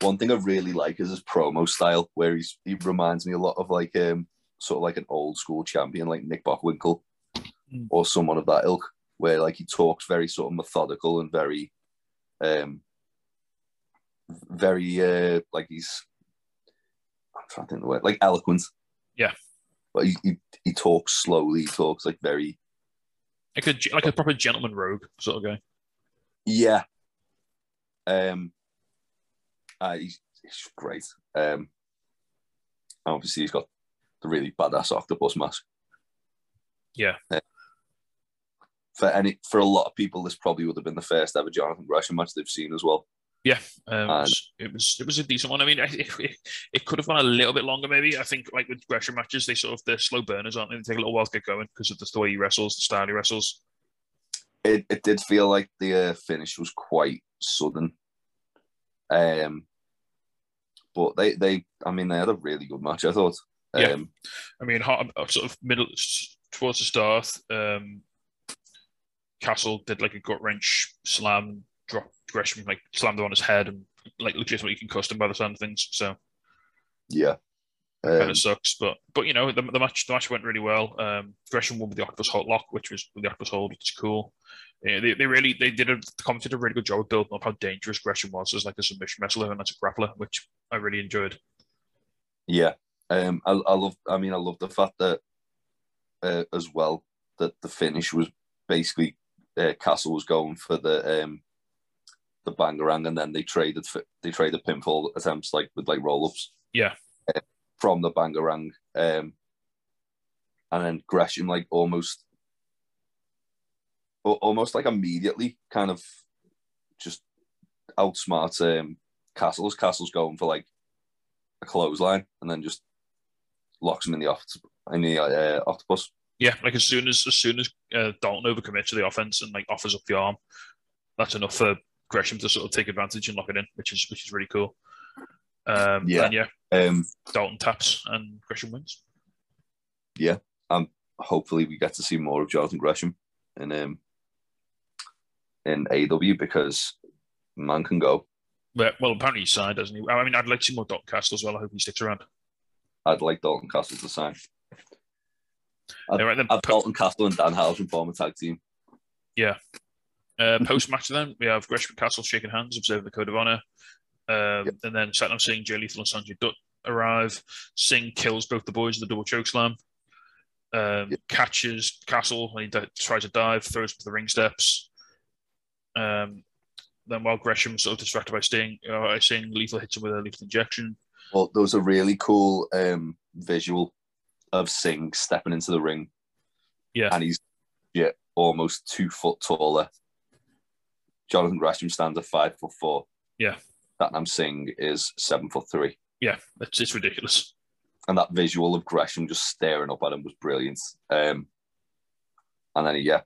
one thing I really like is his promo style, where he's he reminds me a lot of like um sort of like an old school champion like Nick Bockwinkel Mm. or someone of that ilk, where like he talks very sort of methodical and very um very uh like he's I'm trying to think of the word like eloquent. Yeah. But he, he he talks slowly, he talks like very Like a like a proper gentleman rogue sort of guy. Yeah. Um, uh, he's, he's great. Um, obviously, he's got the really badass octopus mask. Yeah. Uh, for any for a lot of people, this probably would have been the first ever Jonathan Gresham match they've seen as well. Yeah, um, And- it was it was a decent one. I mean, it, it, it could have gone a little bit longer, maybe. I think like with Gresham matches, they sort of they're slow burners, aren't they? They take a little while to get going because of the way he wrestles, the style he wrestles. It it did feel like the uh, finish was quite sudden. Um, but they they I mean they had a really good match. I thought. Yeah. Um, I mean, hot, sort of middle towards the start, um, Castle did like a gut wrench slam, drop Gresham like slammed him on his head, and like legitimately concussed him by the sound of things. So yeah. kind Um, of sucks, but but you know the, the match the match went really well. Um, Gresham won with the Octopus Hot Lock, which was the Octopus Hold, which is cool. Yeah, they, they really they did a the commentary did a really good job of building up how dangerous Gresham was as like a submission wrestler and as a grappler, which I really enjoyed. Yeah, um, I, I love. I mean, I love the fact that uh, as well that the finish was basically uh, Castle was going for the um, the bangarang, and then they traded for, they traded pinfall attempts like with like roll ups. Yeah. from the bangarang, um, and then Gresham like almost, almost like immediately kind of just outsmarts um, Castles. Castles going for like a clothesline and then just locks him in the oct- in the uh, octopus. Yeah, like as soon as as soon as uh, Dalton overcommits to the offense and like offers up the arm, that's enough for Gresham to sort of take advantage and lock it in, which is which is really cool. Um, Yeah. and yeah, Um, Dalton taps and Gresham wins. Yeah. Um hopefully we get to see more of Jonathan Gresham in um in AEW because man can go. But, well, apparently he's signed, doesn't he? I mean, I'd like to see more Dalton Castle as well. I hope he sticks around. I'd like Dalton Castle to sign. I'd, Yeah, right then, I'd po- Dalton Castle and Danhausen form a tag team. Uh, Post match then, we have Gresham Castle shaking hands, observing the code of honor. Um, Yep. And then Satnam Singh, Jay Lethal, and Sonjay Dutt arrive. Singh kills both the boys in the double choke slam. Um, Yep. Catches Castle when he di- tries to dive, throws him to the ring steps. Um, then while Gresham sort of distracted by Sting, uh, Singh, Lethal hits him with a lethal injection. Well, there was a really cool um, visual of Singh stepping into the ring, Yeah, and he's yeah almost two foot taller. Jonathan Gresham stands at five foot four. Yeah. Satnam Singh is seven foot three, yeah, it's, it's ridiculous. and that visual of Gresham just staring up at him was brilliant. Um, and then yeah,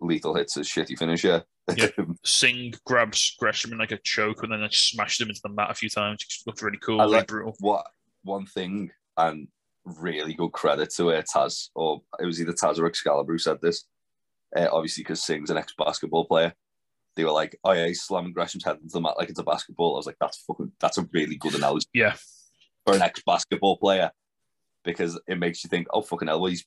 Lethal hits a shitty finisher. Yeah. Singh grabs Gresham in like a choke and then like smashed him into the mat a few times. It looked really cool, I really like- brutal. what one thing and really good credit to uh, Taz, or it was either Taz or Excalibur who said this. Uh, obviously, because Singh's an ex basketball player, they were like, "Oh yeah, he's slamming Gresham's head into the mat like it's a basketball." I was like, "That's fucking, that's a really good analogy Yeah, for an ex basketball player," because it makes you think, "Oh fucking hell, well, he's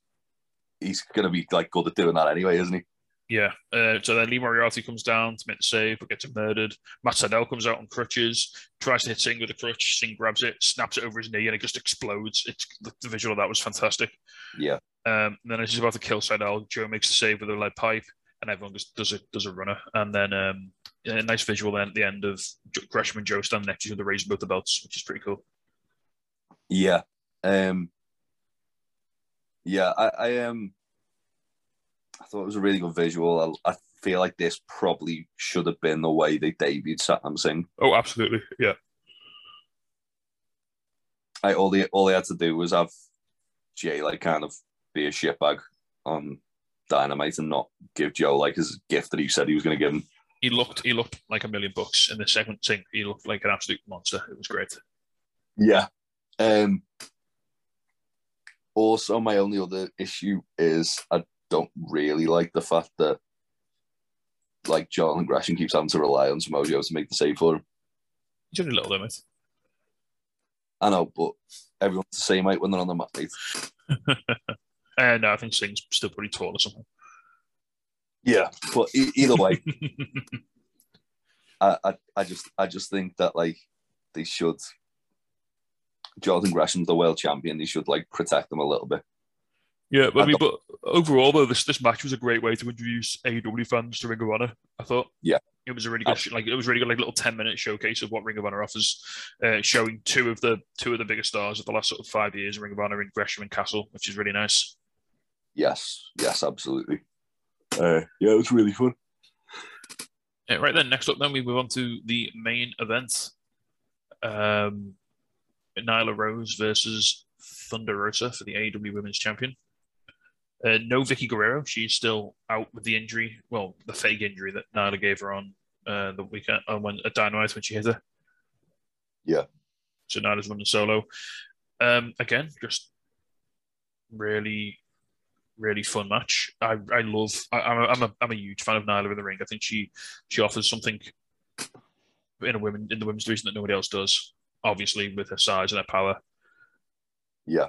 he's gonna be like good at doing that anyway, isn't he?" Yeah. Uh, so then Lee Moriarty comes down to make the save, but gets him murdered. Matt Sydal comes out on crutches, tries to hit Singh with a crutch. Singh grabs it, snaps it over his knee, and it just explodes. It's the, visual of that was fantastic. Yeah, Um, and then as he's about to kill Sydal, Joe makes the save with a lead pipe, and everyone just does a does a runner. And then um, a nice visual then at the end of J- Gresham and Joe standing next to each other, raising both the belts, which is pretty cool. yeah, um, yeah. I, I um, I thought it was a really good visual. I, I feel like this probably should have been the way they debuted Satnam Singh. Oh, absolutely. Yeah. I all they all they had to do was have Jay like kind of be a shitbag on Dynamite and not give Joe like his gift that he said he was going to give him. He looked he looked like a million bucks in the segment. Singh, he looked like an absolute monster. It was great. Yeah. Um. Also, my only other issue is I don't really like the fact that like Jonathan Gresham keeps having to rely on Samoa Joe to make the save for him. He's only a little limit. I know, but everyone's the same height when they're on the mat. mate. Uh, no, I think Singh's still pretty tall or something. Yeah, but e- either way, I, I, I just I just think that like they should Jonathan Gresham's the world champion. They should like protect them a little bit. yeah, but, I mean, but overall though, this this match was a great way to introduce AEW fans to Ring of Honor. I thought. Yeah. It was a really good, sh- like it was really good, like little ten minute showcase of what Ring of Honor offers, uh, showing two of the two of the biggest stars of the last sort of five years Ring of Honor in Gresham and Castle, which is really nice. Yes, yes, absolutely. Uh, yeah, it was really fun. Yeah, right then, next up, then we move on to the main event. Um, Nyla Rose versus Thunder Rosa for the AEW Women's Champion. Uh, no Vickie Guerrero. She's still out with the injury. Well, the fake injury that Nyla gave her on uh, the weekend uh, when at Dynamite when she hit her. Yeah. So Nyla's running solo. Um, again, just really, really fun match. I, I love. I, I'm a, I'm a I'm a huge fan of Nyla in the ring. I think she she offers something in a women in the women's division that nobody else does. Obviously, with her size and her power, Yeah,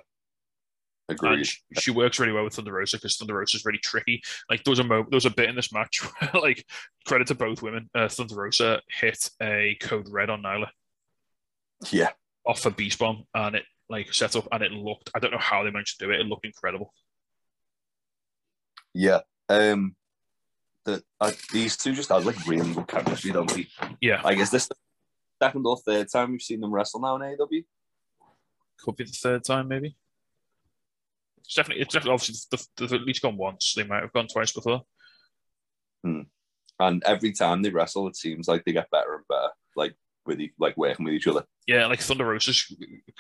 agreed. she, she works really well with Thunder Rosa because Thunder Rosa is really tricky. Like there was a mo- there was a bit in this match where, like credit to both women, uh, Thunder Rosa hit a code red on Nyla Yeah, off a beast bomb, and it like set up, and it looked. I don't know how they managed to do it. It looked incredible. Yeah. Um, the uh, these two just had like really good chemistry, don't they? Yeah, I guess this the second or third time we've seen them wrestle now in AEW. could be the third time maybe. It's definitely it's definitely obviously they've, they've at least gone once. They might have gone twice before. Hmm. And every time they wrestle, it seems like they get better and better, like with like working with each other. Yeah, like Thunder Rosa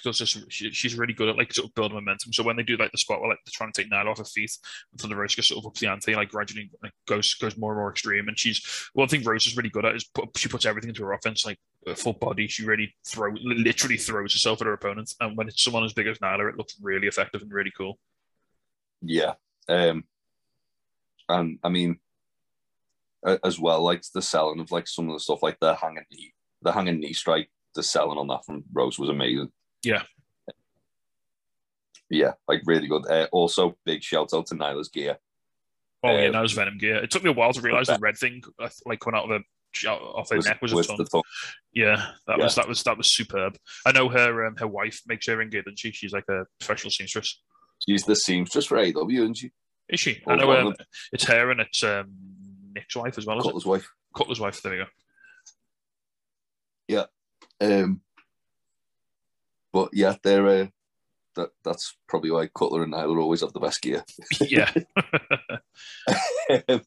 does this. She, she's really good at like sort of building momentum. So when they do like the spot where like they're trying to take Nyla off her feet, and Thunder Rosa gets sort of up the ante, like gradually like goes goes more and more extreme. And she's one thing Rosa's really good at is put, she puts everything into her offense, like her full body. She really throw literally throws herself at her opponent. And when it's someone as big as Nyla, it looks really effective and really cool. Yeah, Um, and I mean, as well, like the selling of like some of the stuff, like the hanging knee, the hanging knee strike, the selling on that from Rose was amazing. Yeah. Yeah, like really good. Uh, also, big shout out to Nyla's gear. Oh yeah, that was Venom gear. It took me a while to realize the red thing, uh, like coming out of her off her Was, neck, was a ton. Yeah, that Yeah. was that was that was superb. I know her um, her wife makes her in gear, doesn't she? She's like a professional seamstress. She's the seamstress for AEW, isn't she? Is she? I know um, it's her and it's um, Nick's wife as well. Cutler's wife. Cutler's wife. There we go. Um, but yeah, they're uh, that that's probably why Cutler and Nyla always have the best gear. yeah,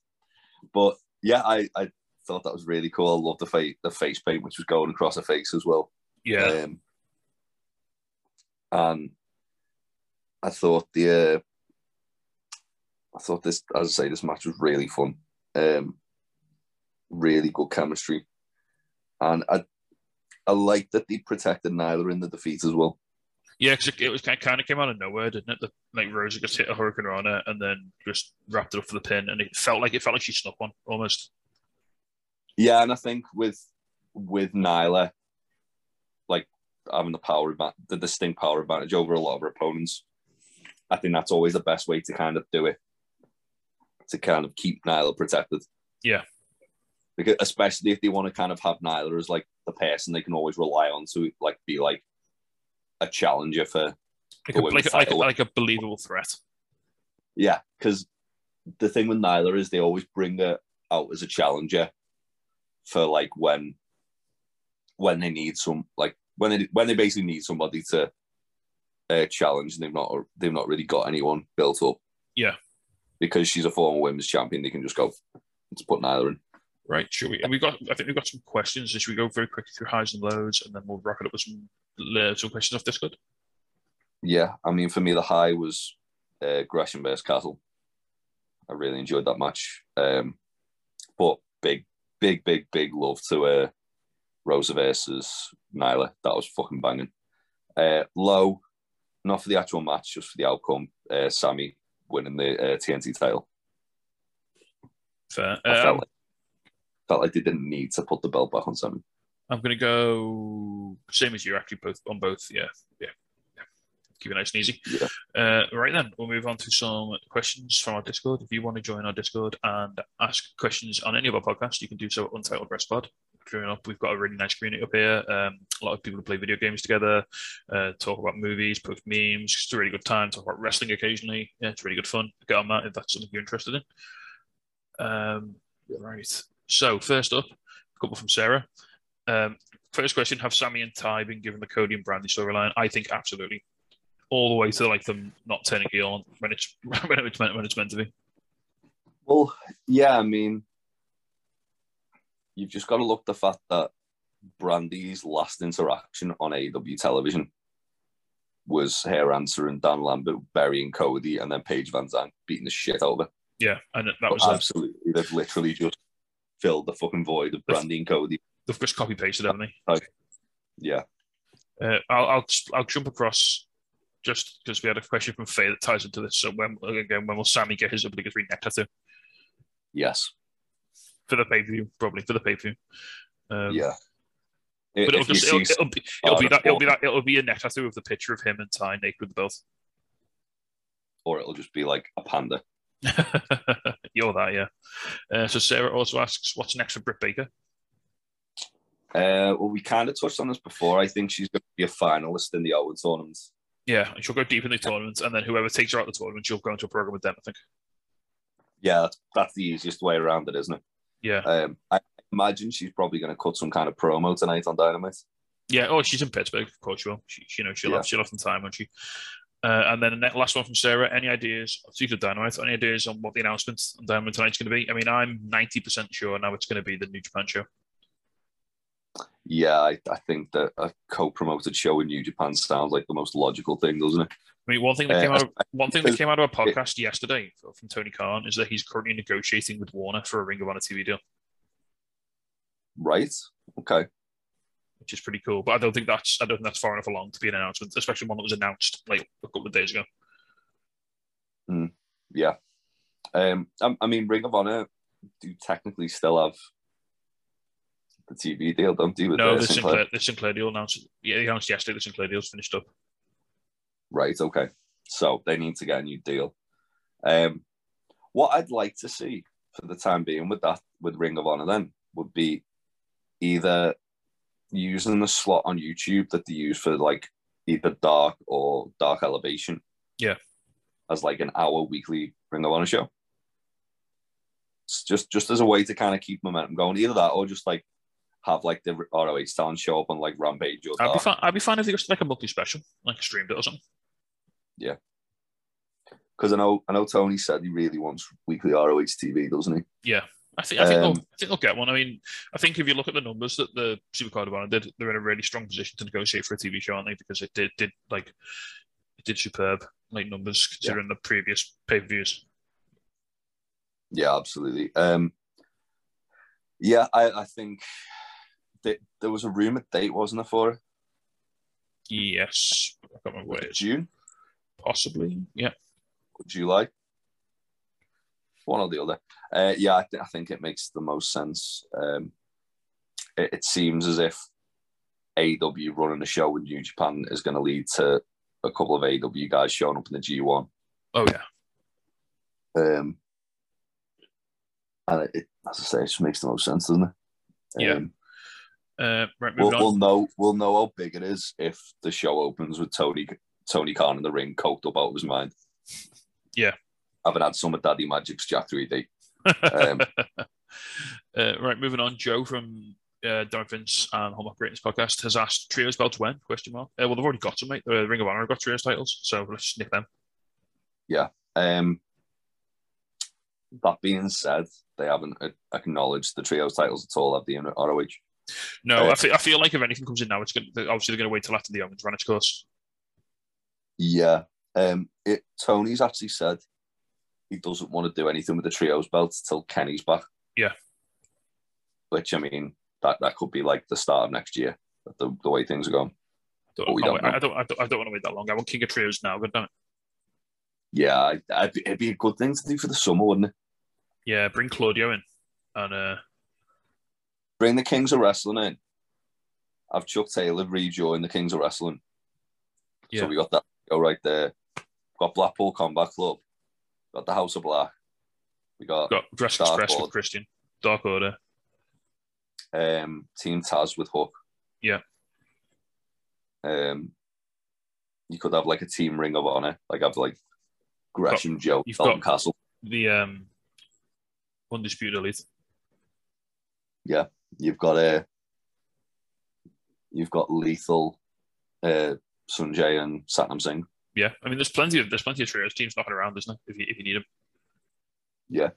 but yeah, I, I thought that was really cool. I love the face the face paint which was going across her face as well. yeah, Um, and I thought the uh, I thought this as I say this match was really fun. Um, really good chemistry, and I I like that they protected Nyla in the defeat as well. yeah. Because it, it was kind of came out of nowhere, didn't it? The, like Rosa just hit a hurricane on it and then just wrapped it up for the pin, and it felt like it felt like she snuck one almost. Yeah, and I think with with Nyla, like having the power the distinct power advantage over a lot of her opponents, I think that's always the best way to kind of do it. To kind of keep Nyla protected. Yeah. Because especially if they want to kind of have Nyla as like the person they can always rely on to like be like a challenger for Like a, like, like, like a believable threat. yeah, because the thing with Nyla is they always bring her out as a challenger for like when when they need some like when they when they basically need somebody to uh, challenge and they've not they've not really got anyone built up. Yeah. Because she's a former women's champion, they can just go let's put Nyla in. Right, sure. We, and we got. I think we've got some questions. Should we go very quickly through highs and lows, and then we'll wrap it up with some uh, some questions off Discord? Yeah, I mean for me the high was uh, Gresham versus Castle. I really enjoyed that match. Um, but big, big, big, big love to uh, Rosa versus Nyla. That was fucking banging. Uh, low, not for the actual match, just for the outcome. Uh, Sammy winning the uh, TNT title. Fair. I Um, felt, like, felt like they didn't need to put the belt back on Sammy. I'm to go same as you, actually, both on both. Yeah, yeah, yeah. Keep it nice and easy. Yeah. Uh, right then, we'll move on to some questions from our Discord. If you want to join our Discord and ask questions on any of our podcasts, you can do so at Untitled Rest Pod. Growing up, we've got a really nice community up here. Um, a lot of people who play video games together, uh, talk about movies, post memes. It's a really good time. Talk about wrestling occasionally. Yeah, it's really good fun. Get on that if that's something you're interested in. Um, right. So first up, a couple from Sarah. Um, first question: Have Sammy and Tay been given the Cody and Brandi storyline? I think absolutely, all the way to like them not turning heel when it's when it's meant when it's meant to be. Well, yeah, I mean, you've just got to look the fact that Brandi's last interaction on AEW television was her answering Dan Lambert burying Cody and then Paige VanZant beating the shit out of her. Yeah, and that was absolutely they've literally just filled the fucking void of Brandi and Cody. they've just copy pasted, haven't Yeah, they? Uh, I'll, I'll I'll jump across just because we had a question from Faye that ties into this. So when again, when will Sammy get his obligatory neck tattoo yes, for the pay per view? Probably for the pay per view. Um, yeah. But it'll just it'll, it'll be it'll be that it'll be that it'll be a neck tattoo of the picture of him and Tay naked with the belt. or it'll just be like a panda. You're that, yeah. Uh, so Sarah also asks, what's next for Britt Baker? Uh, well, we kind of touched on this before. I think she's going to be a finalist in the Owen tournament. Yeah, and she'll go deep in the tournament, and then whoever takes her out of the tournament, she'll go into a program with them. I think. Yeah, that's, that's the easiest way around it, isn't it? Yeah, Um, I imagine she's probably going to cut some kind of promo tonight on Dynamite. yeah. Oh, she's in Pittsburgh, of course she will. She, you know, she'll Yeah. have she'll have some time, won't she? Uh, and then the last one from Sarah. Any ideas? Speaking of Dynamite, any ideas on what the announcement on Dynamite tonight's going to be? I mean, I'm ninety percent sure now it's going to be the New Japan show. Yeah, I, I think that a co-promoted show in New Japan sounds like the most logical thing, doesn't it? I mean, one thing that Uh, came out of one thing that came out of our podcast yesterday from Tony Khan is that he's currently negotiating with Warner for a Ring of Honor TV deal. Right? Okay. Which is pretty cool. But I don't think that's I don't think that's far enough along to be an announcement, especially one that was announced like a couple of days ago. Yeah. Um, I, I mean, Ring of Honor do technically still have the TV deal, don't they? With No, the Sinclair? Sinclair, the Sinclair deal announced. Yeah, they announced yesterday the Sinclair deal's finished up. Right. Okay. So they need to get a new deal. Um, what I'd like to see for the time being with that with Ring of Honor then would be either using the slot on YouTube that they use for like either Dark or Dark Elevation. Yeah. As like an hour weekly Ring the Honor show. It's just just as a way to kind of keep momentum going. Either that or just like have like the ROH talent show up on like Rampage or I'd be fine. I'd be fine if they just like a monthly special, like streamed it or something. Yeah. Because I know I know Tony said he really wants weekly ROH TV, doesn't he? Yeah, I think I think, Um, they'll, I think they'll get one. I mean, I think if you look at the numbers that the Supercard Honor did, they're in a really strong position to negotiate for a TV show, aren't they? Because it did did like it did superb like numbers considering the previous pay per views. Yeah, absolutely. Um, yeah, I, I think that there was a rumored date, wasn't there, for it? Yes, I can't remember what it it is. June Possibly, yeah. July? One or the other. Uh, yeah, I, th- I think it makes the most sense. Um, it, it seems as if AEW running a show in New Japan is going to lead to a couple of AEW guys showing up in the G1. Oh yeah, Um, and it, it, as I say, it just makes the most sense, doesn't it? Yeah. Um, uh, right. We'll, we'll know we'll know how big it is if the show opens with Tony Tony Khan in the ring, coked up out of his mind. Yeah. Having had some of Daddy Magic's Jack 3D. Um, uh, right, moving on. Joe from uh, Dark Vince and Home Operators podcast has asked trios belts when? Question mark. Uh, well, they've already got them, mate. The Ring of Honor got trios titles, so let's nick them. um, that being said, they haven't uh, acknowledged the trios titles at all at the ROH. No, Uh, I, feel, I feel like if anything comes in now, it's going to obviously they're going to wait till after the Owens run its course. Yeah. Um, it, Tony's actually said he doesn't want to do anything with the trios belt till Kenny's back. Yeah. Which, I mean, that, that could be like the start of next year, the, the way things are going. Don't, I, don't wait- I don't, I don't, I don't want to wait that long. I want King of Trios now. God damn it. Yeah, I- I'd it'd be a good thing to do for the summer, wouldn't it? Yeah, bring Claudio in, and uh, Bring the Kings of Wrestling in. Have Chuck Taylor rejoin the Kings of Wrestling. Yeah. So we got that go right there. Got Blackpool Combat Club. Got the House of Black. We got got Dress Dark Express Order. with Christian, Dark Order. um, Team Taz with Hook. Yeah. Um, you could have like a Team Ring of Honor, like have like Gresham, Joe, you've Dalton got- Castle. The um, Undisputed Elite. Yeah, you've got a, you've got Lethal, uh, Sonjay and Satnam Singh. Yeah, I mean, there's plenty of there's plenty of trios teams knocking around, isn't there? If you if you need them. Yeah.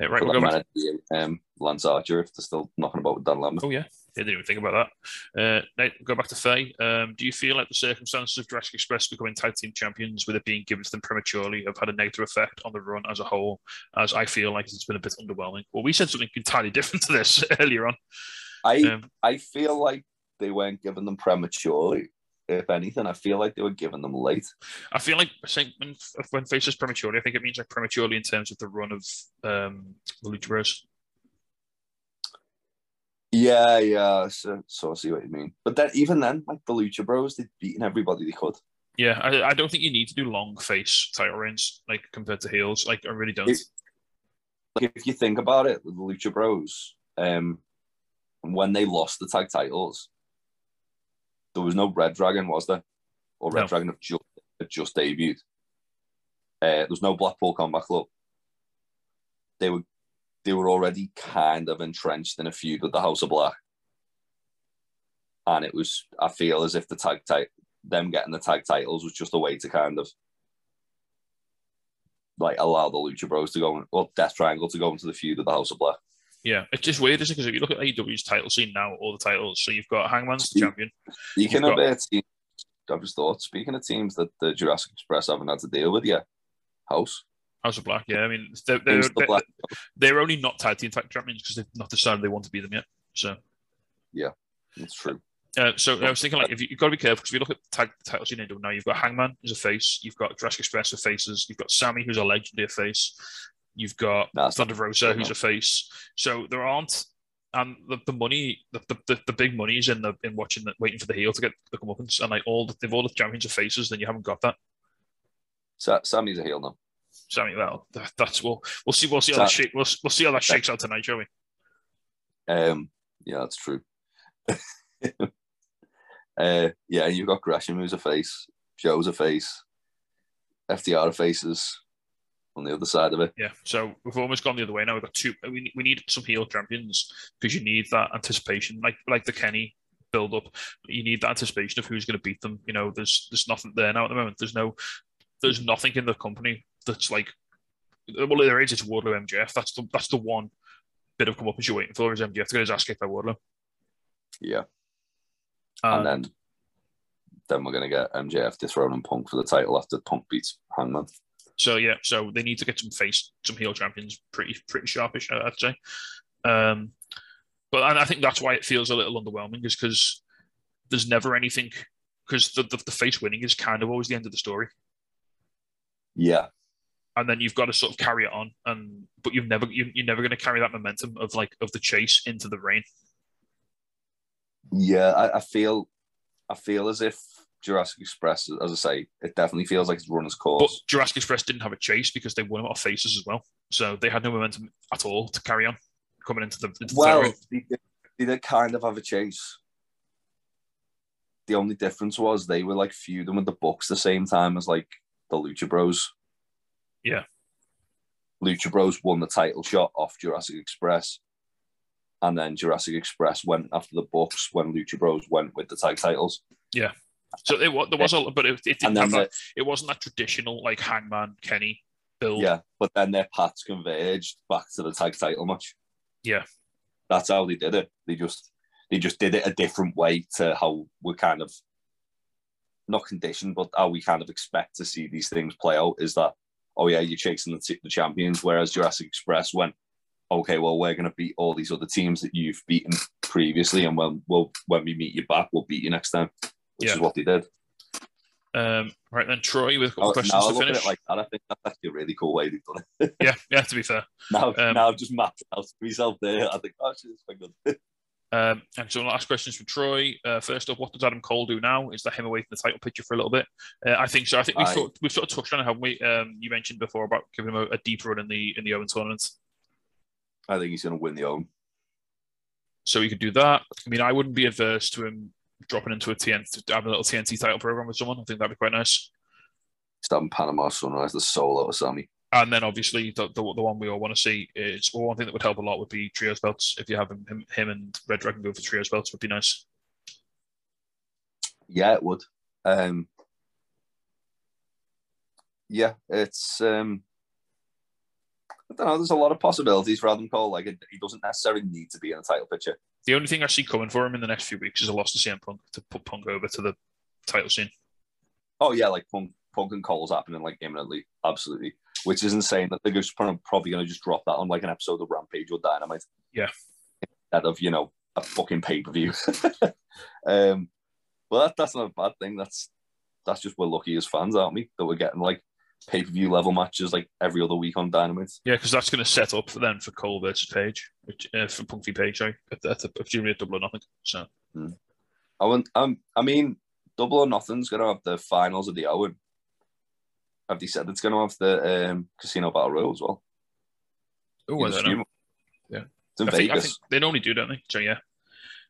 Uh, right, we'll go back. um, Lance Archer if they're still knocking about with Dan Lambert. Oh yeah, I didn't even think about that. Uh, go back to Faye. Um, do you feel like the circumstances of Jurassic Express becoming tag team champions, with it being given to them prematurely, have had a negative effect on the run as a whole? As I feel like it's been a bit underwhelming. Well, we said something entirely different to this earlier on. I Um, I feel like they weren't giving them prematurely. If anything, I feel like they were giving them late. I feel like when when Faye says prematurely, I think it means like prematurely in terms of the run of um, the Lucha Bros. Yeah, yeah. So, so I see what you mean. But then, even then, like the Lucha Bros, they'd beaten everybody they could. Yeah, I, I don't think you need to do long face title reigns like compared to heels. Like I really don't. It- Like if you think about it, with the Lucha Bros, um, when they lost the tag titles, there was no Red Dragon, was there? Or Red No. Dragon had just, had just debuted. Uh, there was no Blackpool Combat Club. They were they were already kind of entrenched in a feud with the House of Black, and it was I feel as if the tag tit- them getting the tag titles was just a way to kind of like allow the Lucha Bros to go, or Death Triangle to go into the feud with the House of Black. Yeah, it's just weird, isn't it? Because if you look at AEW's title scene now, all the titles. So you've got Hangman's the champion. Speaking You've of got- teams, I've just thought, speaking of teams that the Jurassic Express haven't had to deal with yet, House, House of Black. Yeah, I mean they're they're, Kings of the they're, Black, they're only not tag team tag champions because they've not decided they want to be them yet. So yeah, that's true. Uh, so I was thinking, like, if you, have got to be careful because if you look at the tag titles in Indo now, you've got Hangman as a face, you've got Jurassic Express with faces, you've got Sammy who's a legendary face, you've got That's Thunder Rosa who's a face. So there aren't, and the, the money, the, the, the big money is in the in watching, the, waiting for the heel to get the comeuppance, and like all the, if all the champions are faces, then you haven't got that. Sa- Sammy's a heel now. Sammy, well, that, that's we'll we'll see we'll see how that shake, we'll, we'll see how that shakes out tonight, shall we? Um, yeah, that's true. uh, yeah, you've got Gresham who's a face, Joe's a face, FTR faces on the other side of it. Yeah, so we've almost gone the other way now. We've got two. We, we need some heel champions because you need that anticipation, like like the Kenny build up. You need that anticipation of who's going to beat them. You know, there's there's nothing there now at the moment. There's no there's nothing in the company that's like well there is. It's Wardlow MJF. That's the that's the one bit of come up as you're waiting for is MJF to get his ass kicked by Wardlow. Yeah, Um, and then then we're gonna get MJF dethroning Punk for the title after Punk beats Hangman. So yeah, so they need to get some face, some heel champions, pretty pretty sharpish, I'd say. Um, but and I think that's why it feels a little underwhelming, is because there's never anything. Because the, the the face winning is kind of always the end of the story, Yeah, and then you've got to sort of carry it on, and but you've never you, you're never going to carry that momentum of like of the chase into the rain. yeah. I, I feel, I feel as if Jurassic Express, as I say, it definitely feels like it's run its course. But. Jurassic Express didn't have a chase because they won a lot of faces as well, so they had no momentum at all to carry on coming into the, into the well, they did, they did kind of have a chase. The only difference was they were like feuding with the Bucks the same time as like the Lucha Bros. Yeah. Lucha Bros won the title shot off Jurassic Express. And then Jurassic Express went after the Bucks when Lucha Bros went with the tag titles. So it, there was a, but it, it didn't have that, it wasn't that traditional like Hangman Kenny build. yeah, but then their paths converged back to the tag title match. Yeah. That's how they did it. They just they just did it a different way to how we're kind of not conditioned, but how we kind of expect to see these things play out is that, oh yeah, you're chasing the, t- the champions, whereas Jurassic Express went, okay, well, we're going to beat all these other teams that you've beaten previously, and when, we'll, when we meet you back, we'll beat you next time, which Yeah. is what he did. Um, right then, Troy with a couple Now, questions now I to look at finish. it like that, I think that's actually a really cool way they've done it. yeah, yeah. To be fair, now, Um, now I've just mapped out myself there. I think, oh, shit, it's quite good. um, and so last questions from Troy. Uh, first up, what does Adam Cole do now? Is that him away from the title picture for a little bit? Uh, I think so. I think we've sort, we've sort of touched on it, haven't we? Um, you mentioned before about giving him a, a deep run in the in the Owen tournament, I think he's going to win the own. so he could do that. I mean, I wouldn't be adverse to him dropping into a TNT, having a little TNT title program with someone. I think that'd be quite nice. Starting Panama Sunrise, the solo of Sammy. And then obviously the, the, the one we all want to see is well, one thing that would help a lot would be trios belts. If you have him, him, him and Red Dragon go for trios belts would be nice. Yeah, it would. Um, yeah, it's. Um, I don't know. There's a lot of possibilities for Adam Cole. Like, he doesn't necessarily need to be in the title picture. The only thing I see coming for him in the next few weeks is a loss to CM Punk to put Punk over to the title scene. Oh yeah, like Punk, Punk and Cole's happening like imminently, absolutely. Which is insane that they're just probably going to just drop that on like an episode of Rampage or Dynamite. Yeah. Instead of you know a fucking pay per view. um, but that, that's not a bad thing. That's that's just we're lucky as fans, aren't we? That we're getting like pay per view level matches like every other week on Dynamite. Yeah, because that's going to set up for then for Cole versus Page, which, uh, for Punk v Page, sorry, at, the- at, the- presumably at double or nothing. So I want. Um, I mean, Double or Nothing's going to have the finals of the Owen. Have they said it's going to have the um, Casino Battle Royal as well? oh, I don't know. Yeah. It's in I think, Vegas. think they normally do, don't they? So yeah,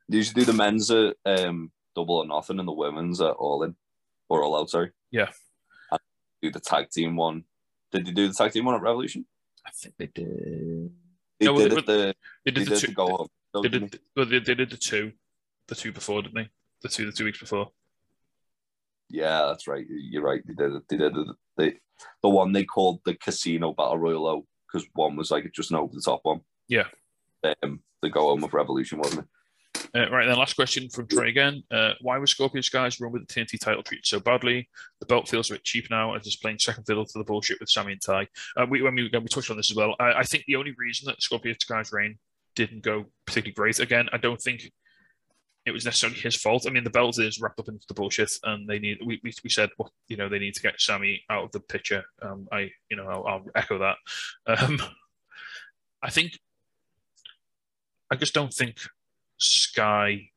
They usually do the men's at um, Double or Nothing and the women's at All In or All Out. Sorry. Yeah. And do the tag team one. Did they do the tag team one at Revolution? I think they did. They No, did they- it. The, They they did did the the two. go home. They did. Well, they, they did the two, the two before, didn't they? The two, the two weeks before. Yeah, that's right. You're right. They did it. They did it. They, the one they called the Casino Battle Royal because one was like just an over the top one. Yeah. Um, the go home of Revolution, wasn't it? Uh, right then, last question from Troy again. Uh, why was Scorpio Sky's run with the TNT title treated so badly? The belt feels a bit cheap now, and just playing second fiddle to the bullshit with Sammy and Tay. Uh, we when we we touched on this as well, I, I think the only reason that Scorpio Sky's reign didn't go particularly great again, I don't think it was necessarily his fault. I mean, the belt is wrapped up into the bullshit, and they need. We, we, we said, well, you know, they need to get Sammy out of the picture. Um, I, you know, I'll, I'll echo that. Um, I think, I just don't think Sky.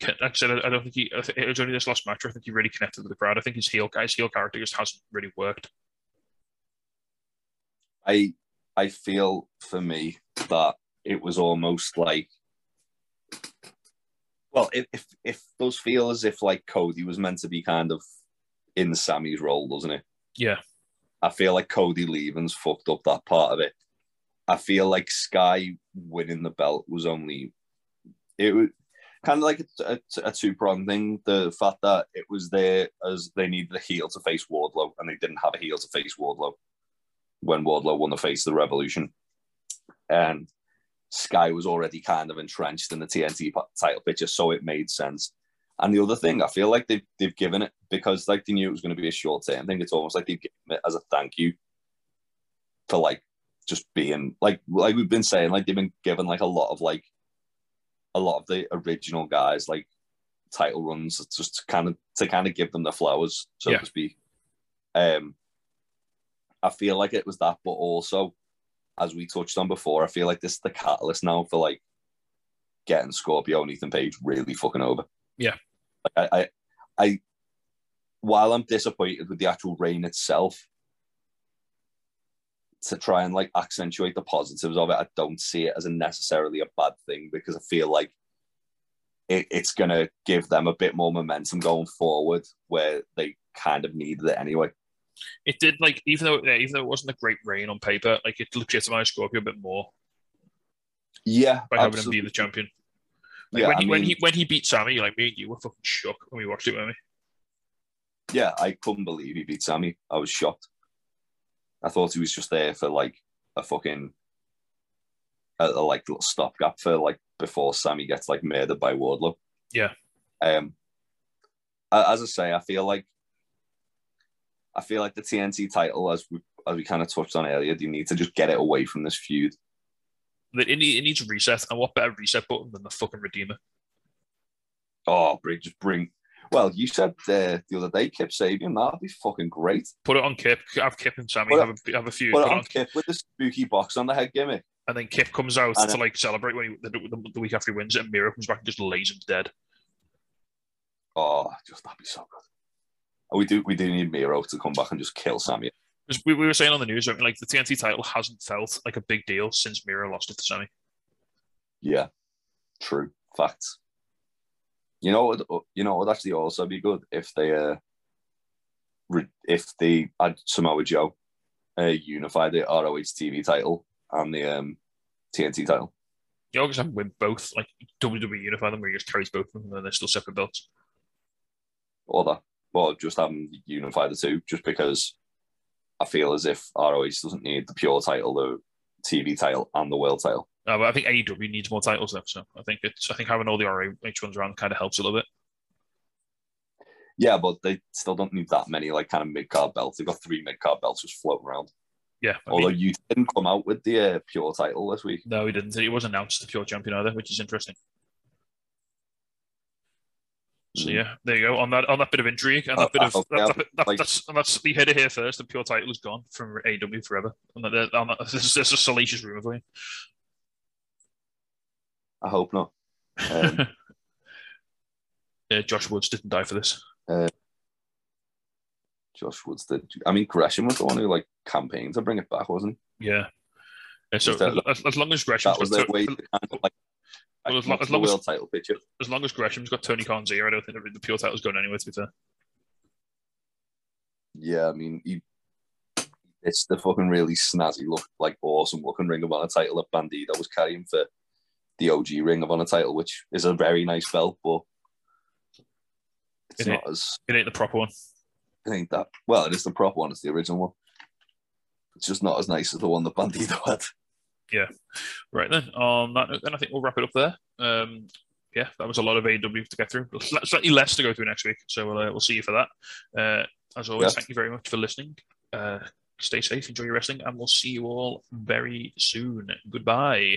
Can, like I said, I don't think he. It was only this last match. I think he really connected with the crowd. I think his heel, his heel character just hasn't really worked. I I feel for me that it was almost like well, if if, if those feel as if like Cody was meant to be kind of in Sammy's role, doesn't it? Yeah. I feel like Cody leaving's fucked up that part of it. I feel like Sky winning the belt was only it was kind of like a, a, a two prong thing. The fact that it was there as they needed a heel to face Wardlow, and they didn't have a heel to face Wardlow when Wardlow won the face of the Revolution, and Sky was already kind of entrenched in the TNT title picture, so it made sense. And the other thing, I feel like they've they've given it because like they knew it was going to be a short term thing. It's almost like they've given it as a thank you for like just being like like we've been saying, like they've been given like a lot of like a lot of the original guys like title runs just to kind of to kind of give them the flowers, so Yeah. to speak. Um, I feel like it was that, but also as we touched on before, I feel like this is the catalyst now for like getting Scorpio and Ethan Page really fucking over. Yeah. Like I, I, I while I'm disappointed with the actual reign itself, to try and like accentuate the positives of it, I don't see it as a necessarily a bad thing because I feel like it, it's gonna give them a bit more momentum going forward where they kind of needed it anyway. It did like even though yeah, even though it wasn't a great reign on paper, like it legitimized Scorpio a bit more Yeah, by having him be the champion. Like yeah, when I he when he when he beat Sammy, like me and you were fucking shook when we watched it, weren't we? yeah, I couldn't believe he beat Sammy. I was shocked. I thought he was just there for like a fucking a, a, like little stopgap for like before Sammy gets like murdered by Wardlow. Yeah. Um. As I say, I feel like I feel like the TNT title, as we as we kind of touched on earlier, you need to just get it away from this feud. It, it needs a reset, and what better reset button than the fucking Redeemer? Oh, bring just bring. Well, you said uh, the other day, Kip Sabian, that'd be fucking great. Put it on Kip, have Kip and Sammy have a have a feud, Put put it on on, Kip with the spooky box on the head gimmick. and then Kip comes out And to like celebrate when he, the, the, the week after he wins it, and Miro comes back and just lays him dead. Oh, just that'd be so good. Oh, we do we do need Miro to come back and just kill Sammy. 'Cause we, we were saying on the news, like the TNT title hasn't felt like a big deal since Miro lost it to Sammy. Yeah, true facts. You know? You know? Would actually also be good if they uh, if they had Samoa Joe uh, unify the ROH TV title and the um, TNT title. You know, because I'm win both, like WWE unify them, where he just carries both of them, and they're still separate belts. or that, or just have them unify the two, just because I feel as if ROH doesn't need the pure title, the TV title, and the world title. Uh, but I think AEW needs more titles though, so I think it's I think having all the ROH ones around kind of helps a little bit. Yeah, but they still don't need that many like kind of mid card belts. They've got three mid card belts just floating around. Yeah, I Although mean, you didn't come out with the uh, pure title this week. no, he didn't. It was announced the pure champion either, which is interesting. So Mm. yeah, there you go. On that on that bit of intrigue and that bit of hope that, that, that, like- that's that's the header here first. The pure title is gone from AEW forever. And that, on that, this, is, this is a salacious rumor for you. I hope not. Um, yeah, uh, Josh Woods didn't die for this. Uh, Josh Woods did. I mean, Gresham was the one who like campaigned to bring it back, wasn't Yeah. Yeah, so that- as, as long as he? Gresham's That was got their to- way to kind of like. Well, as long- as long as- title picture. as long as Gresham's got Tony Khan's ear, I don't think the, the pure title's going anywhere. To be fair, Yeah, I mean, he, it's the fucking really snazzy look, like awesome looking Ring of Honor title that Bandito was carrying for the OG Ring of Honor title, which is a very nice belt, but it's It not as it ain't the proper one. it ain't that well. It is the proper one. It's the original one. It's just not as nice as the one that Bandito had. Yeah. Right then, on that note, then I think we'll wrap it up there. Um, yeah, that was a lot of AEW to get through. Sli- Slightly less to go through next week, so we'll uh, we'll see you for that. Uh, as always, Yeah. thank you very much for listening. Uh, stay safe, enjoy your wrestling, and we'll see you all very soon. Goodbye.